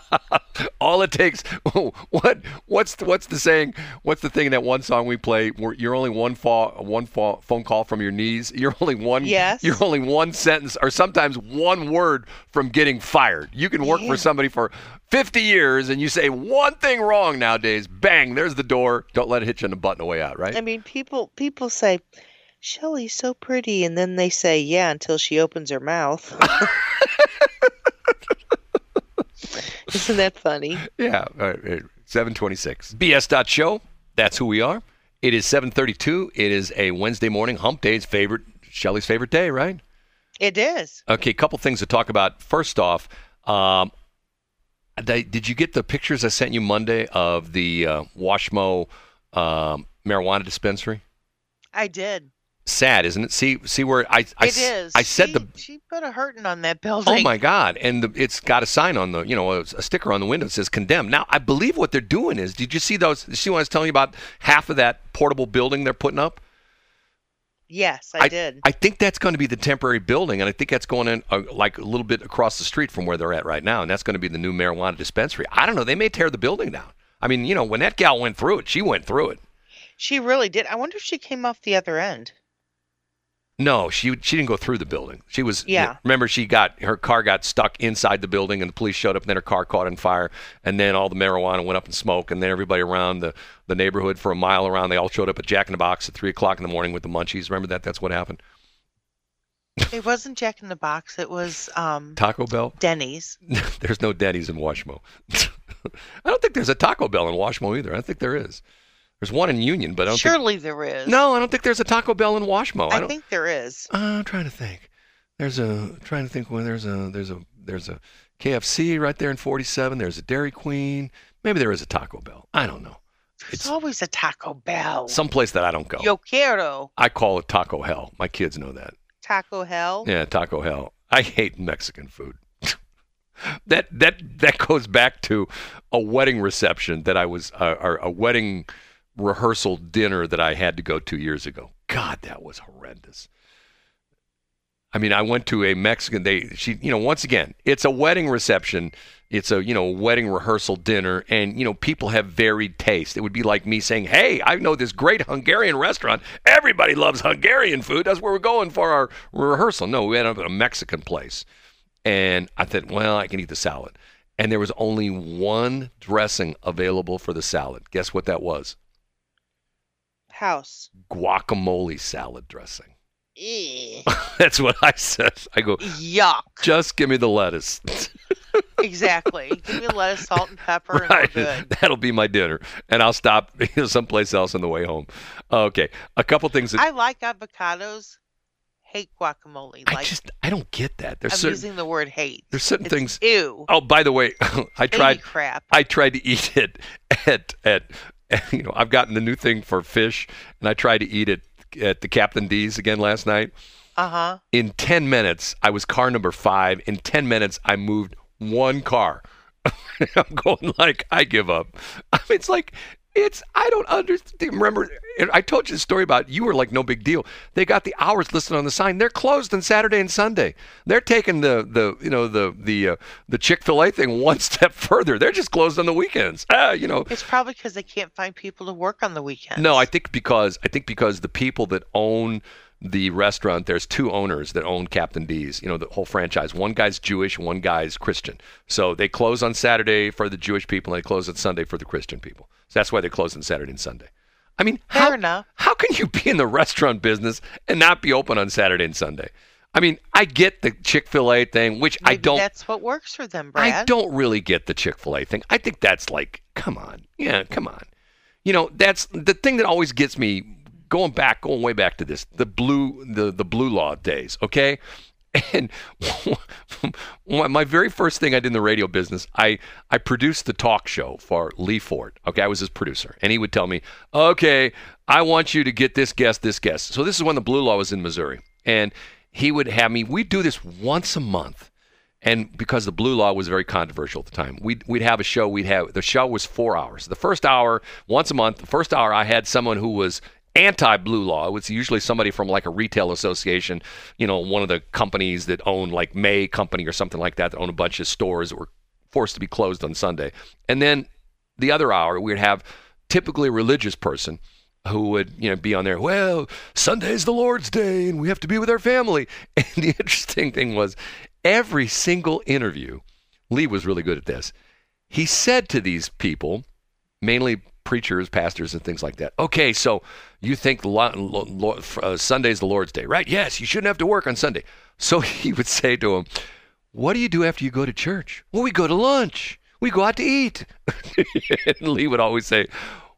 All it takes. Oh, what? What's the, what's the saying? What's the thing in that one song we play? Where you're only one fall, one fall, phone call from your knees. You're only one. Yes. You're only one sentence, or sometimes one word from getting fired. You can work Yeah. for somebody for 50 years, and you say one thing wrong nowadays. Bang! There's the door. Don't let it hit you on the butt on the way out. Right? I mean, people people say, "Shelly's so pretty," and then they say, "Yeah," until she opens her mouth. Isn't that funny? Yeah, right, all right. 726. BS Show. That's who we are. It is 732. It is a Wednesday morning, hump day's favorite, Shelly's favorite day, right? It is. Okay, a couple things to talk about. First off, um, they, did you get the pictures I sent you Monday of the uh, Washmo um, marijuana dispensary? I did. Sad, isn't it? See, see where I I, It is. I said she, the she put a hurting on that building. Oh my God! And the, it's got a sign on the, you know, a, a sticker on the window that says "condemned." Now, I believe what they're doing is, did you see those? See what I was telling you about half of that portable building they're putting up? Yes, I, did. I think that's going to be the temporary building, and I think that's going in uh, like a little bit across the street from where they're at right now, and that's going to be the new marijuana dispensary. I don't know. They may tear the building down. I mean, you know, when that gal went through it, she went through it. she really did. I wonder if she came off the other end. No, she she didn't go through the building. She was Yeah. Remember, she got her car got stuck inside the building, and the police showed up, and then her car caught on fire, and then all the marijuana went up in smoke, and then everybody around the, the neighborhood for a mile around, they all showed up at Jack in the Box at three o'clock in the morning with the munchies. Remember that? That's what happened. It wasn't Jack in the Box. It was um, Taco Bell. Denny's. there's no Denny's in Washmo. I don't think there's a Taco Bell in Washmo either. I think there is. There's one in Union, but I don't Surely there is. No, I don't think there's a Taco Bell in Washmo. I I don't. think there is. Uh, I'm trying to think. There's a trying to think when there's a there's a there's a KFC right there in 47. There's a Dairy Queen. Maybe there is a Taco Bell. I don't know. There's It's always a Taco Bell. someplace that I don't go. Yo quiero I call it Taco Hell. My kids know that. Taco Hell. Yeah, Taco Hell. I hate Mexican food. that that that goes back to a wedding reception that I was uh, or a wedding rehearsal dinner that I had to go to years ago. God, that was horrendous. I mean, I went to a Mexican. They, she, you know, once again, it's a wedding reception. It's a, you know, wedding rehearsal dinner, and you know, people have varied taste. It would be like me saying, "Hey, I know this great Hungarian restaurant. Everybody loves Hungarian food. That's where we're going for our rehearsal." No, we ended up at a Mexican place, and I thought, well, I can eat the salad, and there was only one dressing available for the salad. Guess what that was? House. Guacamole salad dressing. Eh. That's what I said. I go, Yuck. just give me the lettuce. Exactly. Give me lettuce, salt, and pepper, and right. good. That'll be my dinner, and I'll stop you know, someplace else on the way home. Okay, a couple things that I like avocados. Hate guacamole. Like, I, just I don't get that. There's I'm certain using the word hate. there's certain It's things. Ew. Oh, by the way, I tried crap. I tried to eat it at at you know I've gotten the new thing for fish, and I tried to eat it at the Captain D's again last night. Uh huh. In 10 minutes, I was car number five. In 10 minutes, I moved one car. I'm going like, I give up. I mean, it's like, it's, I don't understand. Remember, I told you the story about you were like, no big deal. They got the hours listed on the sign. They're closed on Saturday and Sunday. They're taking the, the you know, the, the, uh, the Chick fil A thing one step further. They're just closed on the weekends. Ah, you know, It's probably because they can't find people to work on the weekends. no, I think because I think because the people that own the restaurant, there's two owners that own Captain D's. You know, the whole franchise. One guy's Jewish, one guy's Christian. So they close on Saturday for the Jewish people, and they close on Sunday for the Christian people. So that's why they close on Saturday and Sunday. I mean, Fair how, enough. how can you be in the restaurant business and not be open on Saturday and Sunday? I mean, I get the Chick Fil A thing, which I don't. That's what works for them, Brad. I don't really get the Chick fil A thing. I think that's like, come on. Yeah, come on. You know, that's the thing that always gets me going back, going way back to this, the blue the, the blue law days, okay? And my very first thing I did in the radio business, I, I produced the talk show for Lee Ford. Okay, I was his producer. And he would tell me, okay, I want you to get this guest, this guest. So this is when the blue law was in Missouri. And he would have me, we'd do this once a month and because the blue law was very controversial at the time we'd, we'd have a show we'd have the show was four hours the first hour once a month the first hour i had someone who was anti-blue law. It's usually somebody from like a retail association you know one of the companies that own like may company or something like that that own a bunch of stores that were forced to be closed on sunday. And then the other hour we'd have typically a religious person who would you know be on there well sunday's the lord's day and we have to be with our family. And the interesting thing was every single interview lee was really good at this. He said to these people mainly preachers pastors and things like that okay so you think lo- lo- lo- uh, sunday's the lord's day right yes you shouldn't have to work on sunday so he would say to him, what do you do after you go to church well we go to lunch we go out to eat and lee would always say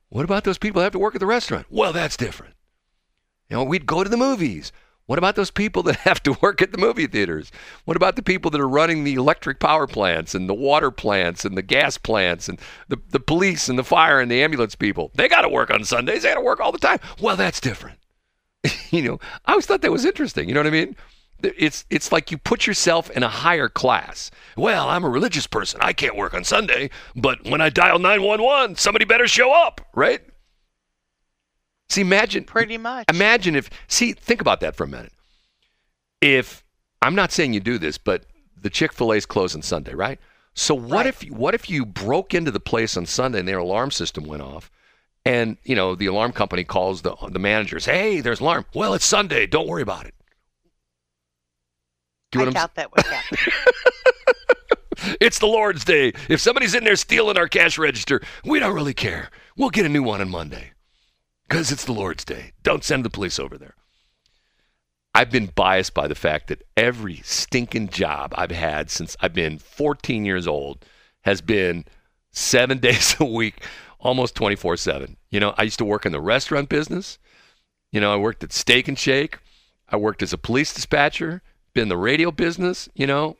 what about those people that have to work at the restaurant? Well, that's different. You know, we'd go to the movies. What about those people that have to work at the movie theaters? What about the people that are running the electric power plants and the water plants and the gas plants and the, the police and the fire and the ambulance people? They got to work on Sundays. They got to work all the time. Well, that's different. you know, I always thought that was interesting. You know what I mean? It's it's like you put yourself in a higher class. Well, I'm a religious person. I can't work on Sunday, but when I dial 911, somebody better show up, right? See, imagine Pretty much. Imagine if see, think about that for a minute. If I'm not saying you do this, but the Chick-fil-A's closed on Sunday, right? So what Right. if what if you broke into the place on Sunday and their alarm system went off? And you know the alarm company calls the the managers. Hey, there's an alarm. Well, it's Sunday. Don't worry about it. Do you I know I'm doubt that would happen. It's the Lord's Day. If somebody's in there stealing our cash register, we don't really care. We'll get a new one on Monday. Because it's the Lord's Day. Don't send the police over there. I've been biased by the fact that every stinking job I've had since I've been 14 years old has been seven days a week, almost 24 7. You know, I used to work in the restaurant business. You know, I worked at Steak and Shake. I worked as a police dispatcher, been in the radio business, you know,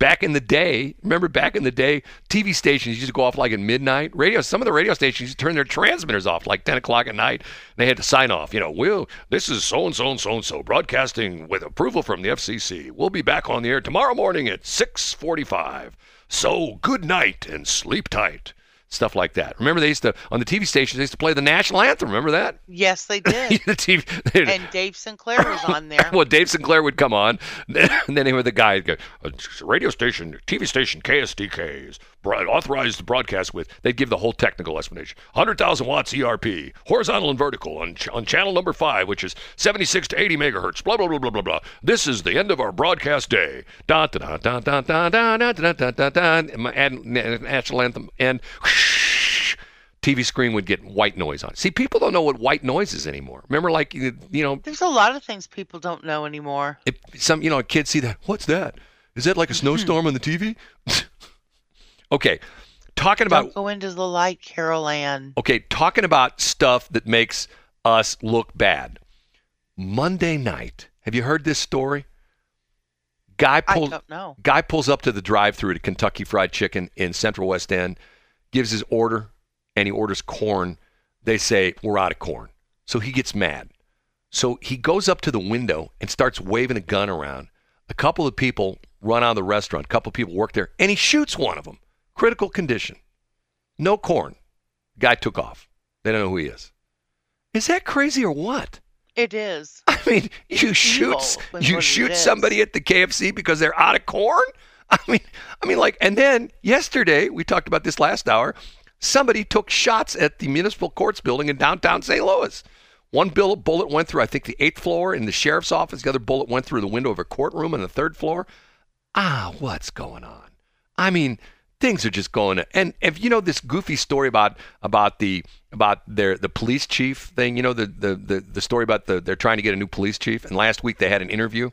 back in the day, remember back in the day, TV stations used to go off like at midnight. Radio, some of the radio stations used to turn their transmitters off like 10 o'clock at night. They had to sign off. You know, well, this is so and so and so and so broadcasting with approval from the FCC. We'll be back on the air tomorrow morning at 6:45. So good night and sleep tight. Stuff like that. Remember they used to on the TV stations they used to play the national anthem. Remember that? yes, they did. the TV, and Dave Sinclair was on there. well, Dave Sinclair would come on, and then he would the guy would go, uh, radio station, TV station, KSDK is authorized to broadcast with. They'd give the whole technical explanation. 100,000 watts ERP, horizontal and vertical on, ch- on channel number five, which is 76 to 80 megahertz. Blah blah blah blah blah blah. This is the end of our broadcast day. Da da da da da da da da da da da da. And national anthem and. TV screen would get white noise on. it. See, people don't know what white noise is anymore. Remember, like you you know, There's a lot of things people don't know anymore. if some you know kids see that what's that is that like a snowstorm on the tv okay talking about Don't go into the light, Carol Anne. okay talking about stuff that makes us look bad monday night have you heard this story guy pulls guy pulls up to the drive-through to kentucky fried chicken in central west end gives his order and he orders corn they say we're out of corn so he gets mad So he goes up to the window and starts waving a gun around. A couple of people run out of the restaurant. A couple of people work there, and he shoots one of them. Critical condition. No corn. Guy took off. They don't know who he is. Is that crazy or what? It is. I mean, you shoot you shoot somebody at the KFC because they're out of corn. I mean, I mean, like, and then yesterday we talked about this last hour. Somebody took shots at the municipal courts building in downtown St. Louis. One bullet went through, I think, the eighth floor in the sheriff's office. The other bullet went through the window of a courtroom on the third floor. Ah, what's going on? I mean, things are just going. And if you know this goofy story about about the about their the police chief thing, you know the the the, the story about the they're trying to get a new police chief. And last week they had an interview,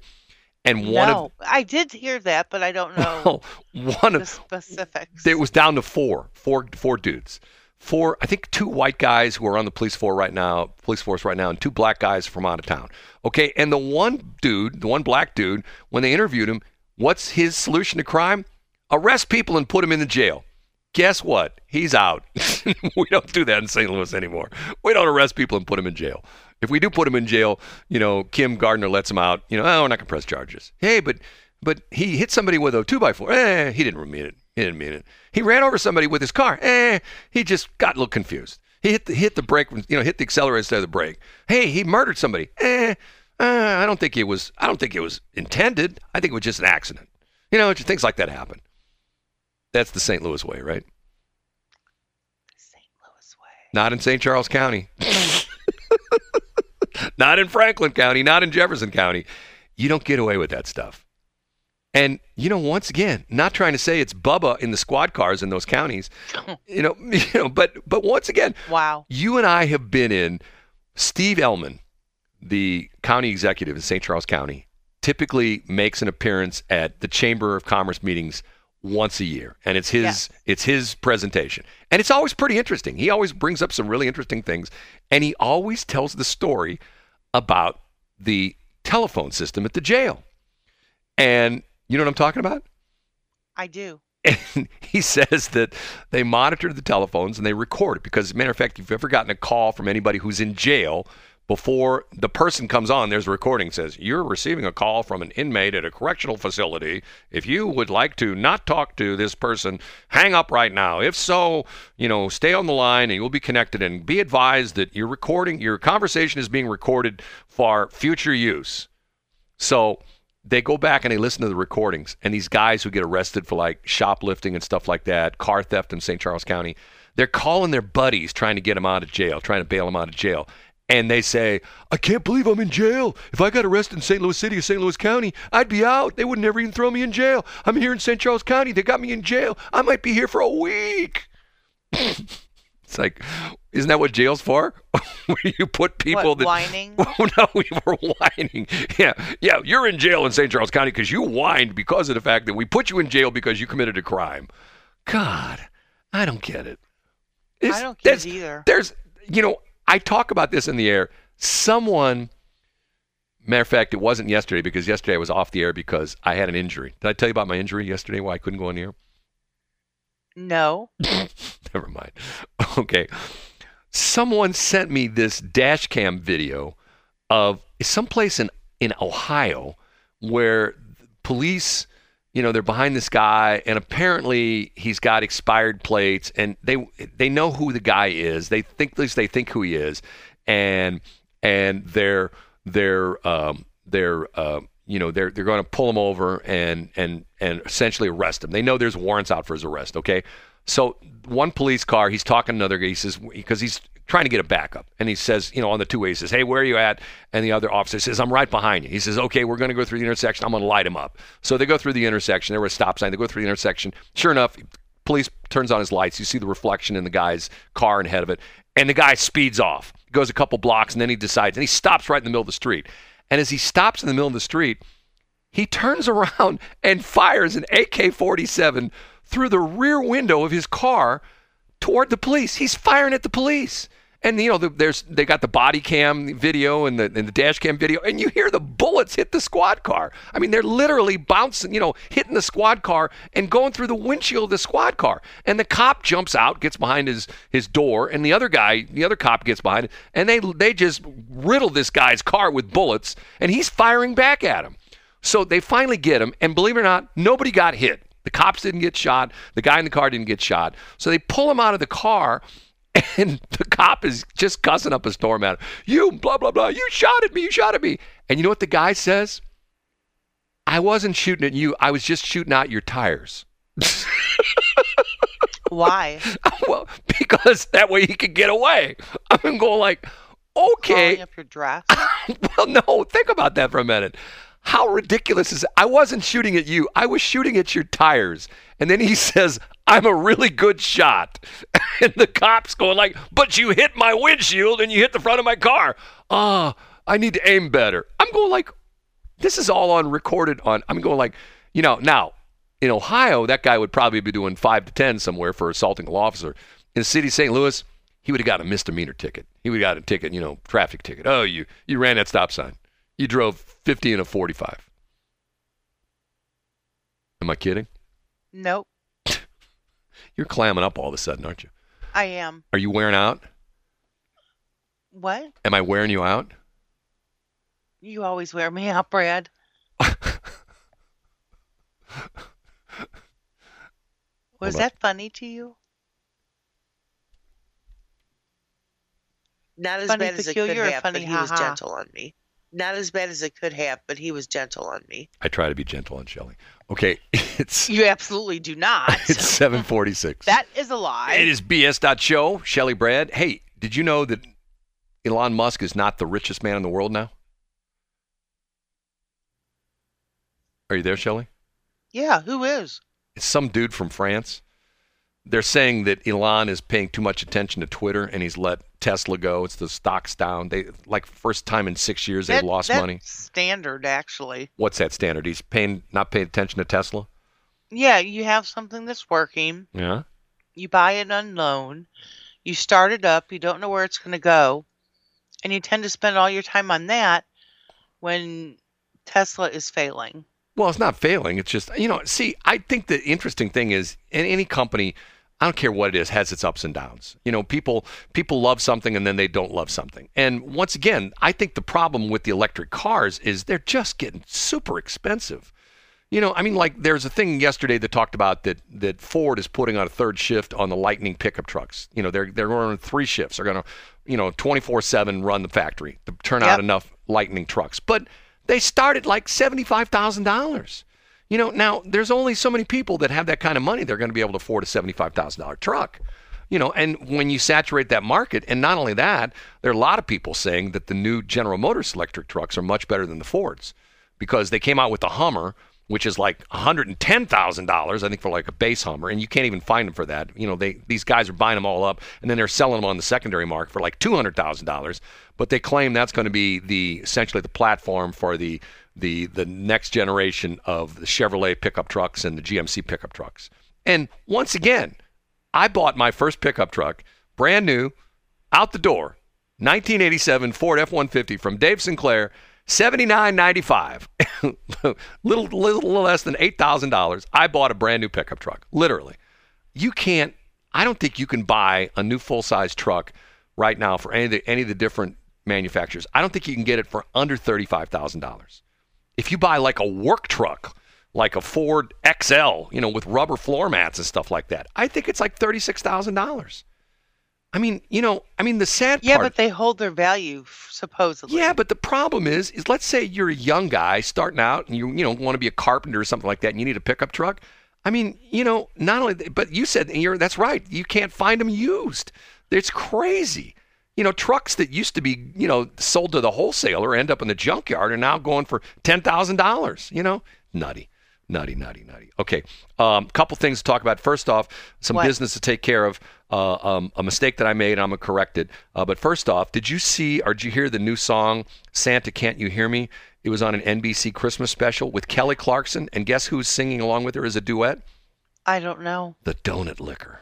and one no, I did hear that, but I don't know one of one the of specifics. it was down to four, four, four dudes. Four, I think two white guys who are on the police force right now, police force right now, and two black guys from out of town. Okay, and the one dude, the one black dude, when they interviewed him, what's his solution to crime? Arrest people and put them in the jail. Guess what? He's out. we don't do that in St. Louis anymore. We don't arrest people and put them in jail. If we do put them in jail, you know, Kim Gardner lets him out. You know, oh, we're not gonna press charges. Hey, but but he hit somebody with a two by four. Eh, he didn't mean it. He didn't mean it. He ran over somebody with his car. Eh, he just got a little confused. He hit the hit the brake, you know, hit the accelerator instead of the brake. Hey, he murdered somebody. Eh, uh, I don't think it was. I don't think it was intended. I think it was just an accident. You know, things like that happen. That's the St. Louis way, right? St. Louis way. Not in St. Charles County. not in Franklin County, not in Jefferson County. You don't get away with that stuff. And you know, once again, not trying to say it's Bubba in the squad cars in those counties, you know, you know, but but once again, Wow. you and I have been in Steve Ehlmann, the county executive in St. Charles County, typically makes an appearance at the Chamber of Commerce meetings once a year, and it's his it's his presentation, and it's always pretty interesting. He always brings up some really interesting things, and he always tells the story about the telephone system at the jail. And you know what I'm talking about? I do. And he says that they monitor the telephones and they record it because, as a matter of fact, if you've ever gotten a call from anybody who's in jail, before the person comes on, there's a recording says, You're receiving a call from an inmate at a correctional facility. If you would like to not talk to this person, hang up right now. If so, you know, stay on the line and you'll be connected and be advised that your recording, your conversation is being recorded for future use. So they go back and they listen to the recordings, and these guys who get arrested for like shoplifting and stuff like that, car theft in St. Charles County, they're calling their buddies trying to get them out of jail, trying to bail them out of jail. And they say, I can't believe I'm in jail. If I got arrested in St. Louis City or St. Louis County, I'd be out. They would never even throw me in jail. I'm here in St. Charles County. They got me in jail. I might be here for a week. it's like, isn't that what jail's for? Where you put people what, that whining? Oh no, we were whining. Yeah, yeah, you're in jail in St. Charles County because you whined because of the fact that we put you in jail because you committed a crime. God, I don't get it. It's- don't get it either. There's, you know, I talk about this in the air. Someone, matter of fact, it wasn't yesterday because yesterday I was off the air because I had an injury. Did I tell you about my injury yesterday? Why I couldn't go on the air? No. Never mind. Okay. Someone sent me this dash cam video of someplace in, in Ohio where police, you know, they're behind this guy and apparently he's got expired plates and they they know who the guy is. They think at least they think who he is and and they're they're um they're uh you know they're they're going to pull him over and and and essentially arrest him. They know there's warrants out for his arrest, okay? So one police car, he's talking to another guy. He says because he's trying to get a backup, and he says, you know, on the two way, he says, "Hey, where are you at?" And the other officer says, "I'm right behind you." He says, "Okay, we're going to go through the intersection. I'm going to light him up." So they go through the intersection. There was a stop sign. They go through the intersection. Sure enough, police turns on his lights. You see the reflection in the guy's car ahead of it, and the guy speeds off. Goes a couple blocks, and then he decides, and he stops right in the middle of the street. And as he stops in the middle of the street, he turns around and fires an AK 47 through the rear window of his car toward the police. He's firing at the police. And you know, the, there's they got the body cam video and the and the dash cam video, and you hear the bullets hit the squad car. I mean, they're literally bouncing, you know, hitting the squad car and going through the windshield of the squad car. And the cop jumps out, gets behind his his door, and the other guy, the other cop gets behind and they they just riddle this guy's car with bullets, and he's firing back at him. So they finally get him, and believe it or not, nobody got hit. The cops didn't get shot. The guy in the car didn't get shot. So they pull him out of the car, and the cop is just cussing up a storm at him. You, blah, blah, blah. You shot at me. You shot at me. And you know what the guy says? I wasn't shooting at you. I was just shooting out your tires. Why? well, because that way he could get away. I'm going like, okay. Calling up your dress? well, no, think about that for a minute. How ridiculous is it? I wasn't shooting at you. I was shooting at your tires. And then he says, I'm a really good shot. And the cop's going like, but you hit my windshield and you hit the front of my car. Ah, I need to aim better. I'm going like, this is all on recorded on. I'm going like, you know, now in Ohio, that guy would probably be doing five to 10 somewhere for assaulting a law officer. In the city of St. Louis, he would have got a misdemeanor ticket. He would have got a ticket, you know, traffic ticket. Oh, you, you ran that stop sign. You drove 50 and a 45. Am I kidding? Nope. You're clamming up all of a sudden, aren't you? I am. Are you wearing out? What? Am I wearing you out? You always wear me out, Brad. Was that funny to you? Not as Funny bad as it could peculiar have, funny but he was ha-ha? gentle on me. Not as bad as it could have, but he was gentle on me. I try to be gentle on Shelly. Okay, it's You absolutely do not. it's 746. that is a lie. It is BS.show. Shelly Brad. Hey, did you know that Elon Musk is not the richest man in the world now? Are you there, Shelly? Yeah, who is? It's some dude from France. They're saying that Elon is paying too much attention to Twitter and he's let Tesla go. It's the stocks down. They like first time in six years they've lost that's money. Standard, actually. What's that standard? He's paying not paying attention to Tesla. Yeah, you have something that's working. Yeah. You buy it on loan. You start it up. You don't know where it's going to go, and you tend to spend all your time on that when Tesla is failing. Well, it's not failing. It's just, you know, see, I think the interesting thing is in any company, I don't care what it is, has its ups and downs. You know, people people love something and then they don't love something. And once again, I think the problem with the electric cars is they're just getting super expensive. You know, I mean, like there's a thing yesterday that talked about that that Ford is putting on a third shift on the Lightning pickup trucks. You know, they're they're running three shifts. They're going to, you know, 24/7 run the factory to turn out enough Lightning trucks. But they start at like seventy-five thousand dollars. You know, now there's only so many people that have that kind of money. They're going to be able to afford a seventy-five thousand dollar truck. You know, and when you saturate that market, and not only that, there are a lot of people saying that the new General Motors electric trucks are much better than the Fords because they came out with the Hummer, which is like $110,000, I think, for like a base Hummer, and you can't even find them for that. You know, they these guys are buying them all up, and then they're selling them on the secondary market for like $200,000. But they claim that's going to be the essentially the platform for the the the next generation of the Chevrolet pickup trucks and the GMC pickup trucks. And once again, I bought my first pickup truck, brand new, out the door, 1987 Ford F-150 from Dave Sinclair, 79.95, little little less than eight thousand dollars. I bought a brand new pickup truck, literally. You can't. I don't think you can buy a new full size truck right now for any of the any of the different manufacturers. I don't think you can get it for under thirty five thousand dollars. If you buy like a work truck, like a Ford XL, you know, with rubber floor mats and stuff like that, I think it's like thirty six thousand dollars. I mean, you know, I mean the sad Yeah, part. but they hold their value supposedly. Yeah, but the problem is, is let's say you're a young guy starting out and you you know want to be a carpenter or something like that, and you need a pickup truck. I mean, you know, not only, but you said you're that's right. You can't find them used. It's crazy. You know, trucks that used to be you know sold to the wholesaler end up in the junkyard are now going for ten thousand dollars. You know, nutty. Nutty, nutty, nutty. Okay, um, couple things to talk about. First off, some What? business to take care of. Uh, um, a mistake that I made, I'm gonna correct it. Uh, but first off, did you see or did you hear the new song "Santa Can't You Hear Me"? It was on an NBC Christmas special with Kelly Clarkson, and guess who's singing along with her as a duet? I don't know. The Donut Liquor.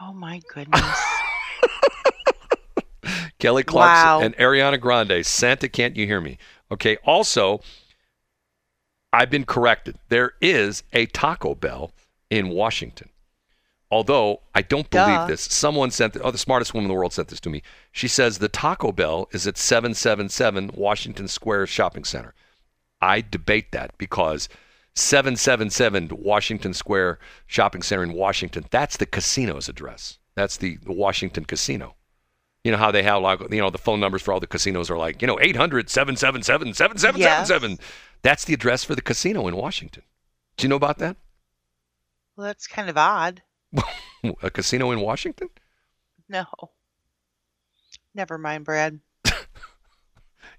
Oh my goodness. Kelly Clarkson Wow. and Ariana Grande. Santa, can't you hear me? Okay. Also, I've been corrected. There is a Taco Bell in Washington. Although I don't believe Duh. this. Someone sent, oh, the smartest woman in the world sent this to me. She says the Taco Bell is at 777 Washington Square Shopping Center. I debate that because 777 Washington Square Shopping Center in Washington, that's the casino's address. That's the, the Washington Casino. You know how they have, like, you know, the phone numbers for all the casinos are like, you know, 800 777 7777. That's the address for the casino in Washington. Do you know about that? Well, that's kind of odd. A casino in Washington? No. Never mind, Brad.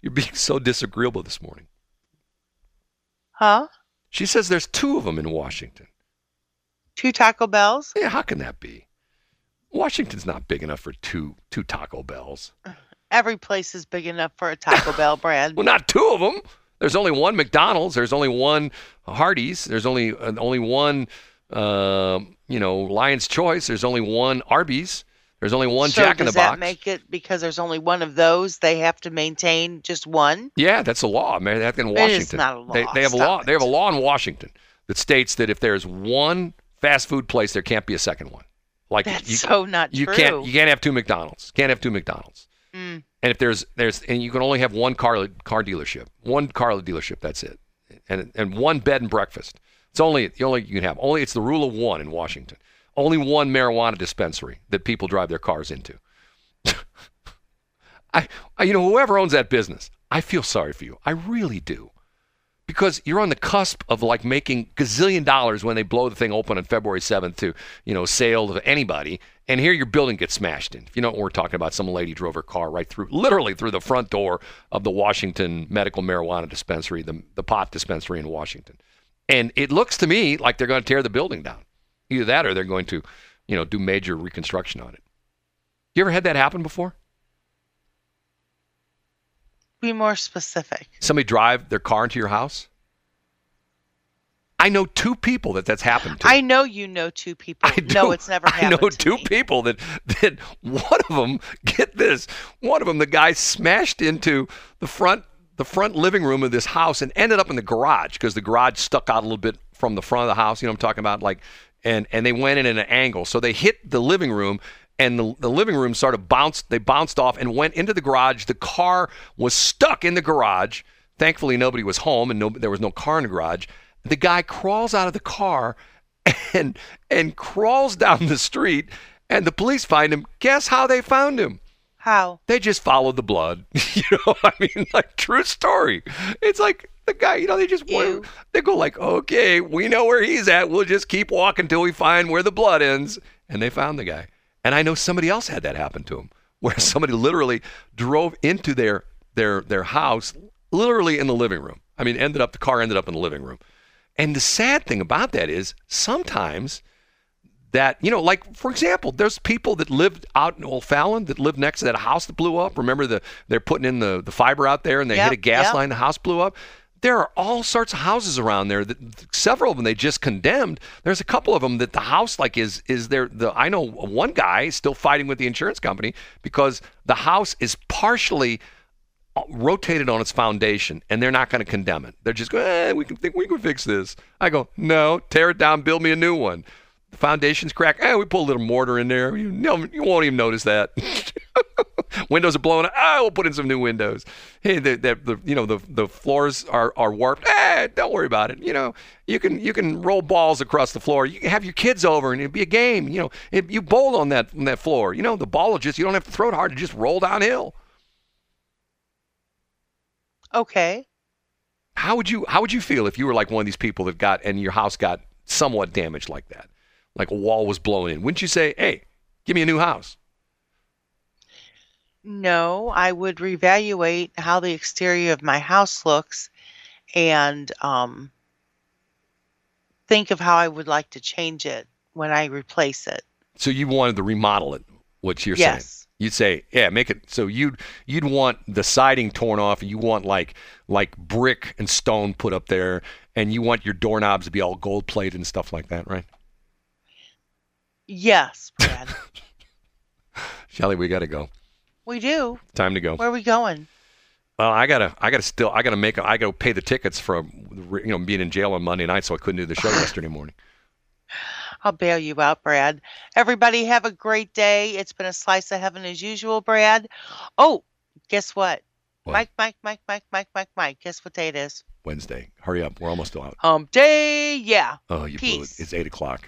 You're being so disagreeable this morning. Huh? She says there's two of them in Washington. Two Taco Bells? Yeah, how can that be? Washington's not big enough for two two Taco Bells. Every place is big enough for a Taco Bell, Brad. Well, not two of them. There's only one McDonald's. There's only one Hardee's. There's only uh, only one, uh, you know, Lion's Choice. There's only one Arby's. There's only one so Jack in the Box. does that make it because there's only one of those? They have to maintain just one. Yeah, that's a law. Man, that's in Washington. It is not a law. They, they have a law. it. They have a law in Washington that states that if there's one fast food place, there can't be a second one. Like That's you, so not you true. can't you can't have two McDonald's. Can't have two McDonald's. Mm. And if there's there's and you can only have one car car dealership, one car dealership. That's it, and and one bed and breakfast. It's only the only you can have. Only it's the rule of one in Washington. Only one marijuana dispensary that people drive their cars into. I, I you know whoever owns that business, I feel sorry for you. I really do. Because you're on the cusp of like making gazillion dollars when they blow the thing open on February 7th to, you know, sale to anybody. And here your building gets smashed in. If you know what we're talking about, some lady drove her car right through, literally through the front door of the Washington Medical Marijuana Dispensary, the, the pot dispensary in Washington. And it looks to me like they're going to tear the building down. Either that or they're going to, you know, do major reconstruction on it. You ever had that happen before? Be more specific. Somebody drive their car into your house? I know two people that that's happened to. I know you know two people. I do. No, it's never I happened. know to two me. people that that one of them get this. One of them, the guy smashed into the front the front living room of this house and ended up in the garage because the garage stuck out a little bit from the front of the house. You know what I'm talking about? Like, and and they went in at an angle, so they hit the living room. And the, the living room started bounced. They bounced off and went into the garage. The car was stuck in the garage. Thankfully, nobody was home and no, there was no car in the garage. The guy crawls out of the car and and crawls down the street and the police find him guess how they found him How? they just followed the blood you know i mean like true story it's like the guy you know they just they go like okay we know where he's at we'll just keep walking till we find where the blood ends and they found the guy and i know somebody else had that happen to him where somebody literally drove into their their their house literally in the living room i mean ended up the car ended up in the living room and the sad thing about that is sometimes that, you know, like for example, there's people that lived out in O'Fallon that lived next to that house that blew up. Remember the they're putting in the, the fiber out there and they Yep, hit a gas yep. line, the house blew up. There are all sorts of houses around there that several of them they just condemned. There's a couple of them that the house like is is there the I know one guy still fighting with the insurance company because the house is partially rotated on its foundation and they're not going to condemn it. They're just going, eh, we can think we can fix this. I go, no, tear it down, build me a new one. The foundation's cracked. Eh, we put a little mortar in there. You, no, you won't even notice that. windows are blowing. Ah, we'll put in some new windows. Hey, the, the, the you know the the floors are, are warped. Eh, don't worry about it. You know, you can you can roll balls across the floor. You can have your kids over and it'd be a game. You know, if you bowl on that on that floor, you know the ball will just you don't have to throw it hard. It just roll downhill. Okay. How would you how would you feel if you were like one of these people that got and your house got somewhat damaged like that? Like a wall was blown in. Wouldn't you say, "Hey, give me a new house"? No, I would reevaluate how the exterior of my house looks and um, think of how I would like to change it when I replace it. So you wanted to remodel it. What you're saying? Yes. You'd say, yeah, make it so you'd you'd want the siding torn off, and you want like like brick and stone put up there, and you want your doorknobs to be all gold plated and stuff like that, right? Yes, Brad. Shelly, we got to go. We do. Time to go. Where are we going? Well, I gotta, I gotta still, I gotta make, I gotta pay the tickets for, you know, being in jail on Monday night, so I couldn't do the show yesterday morning. I'll bail you out, Brad. Everybody have a great day. It's been a slice of heaven as usual, Brad. Oh, guess what? What? Mike, Mike, Mike, Mike, Mike, Mike, Mike. Guess what day it is? Wednesday. Hurry up, we're almost out. Hump day. Yeah. Oh, you blew it. It's eight o'clock.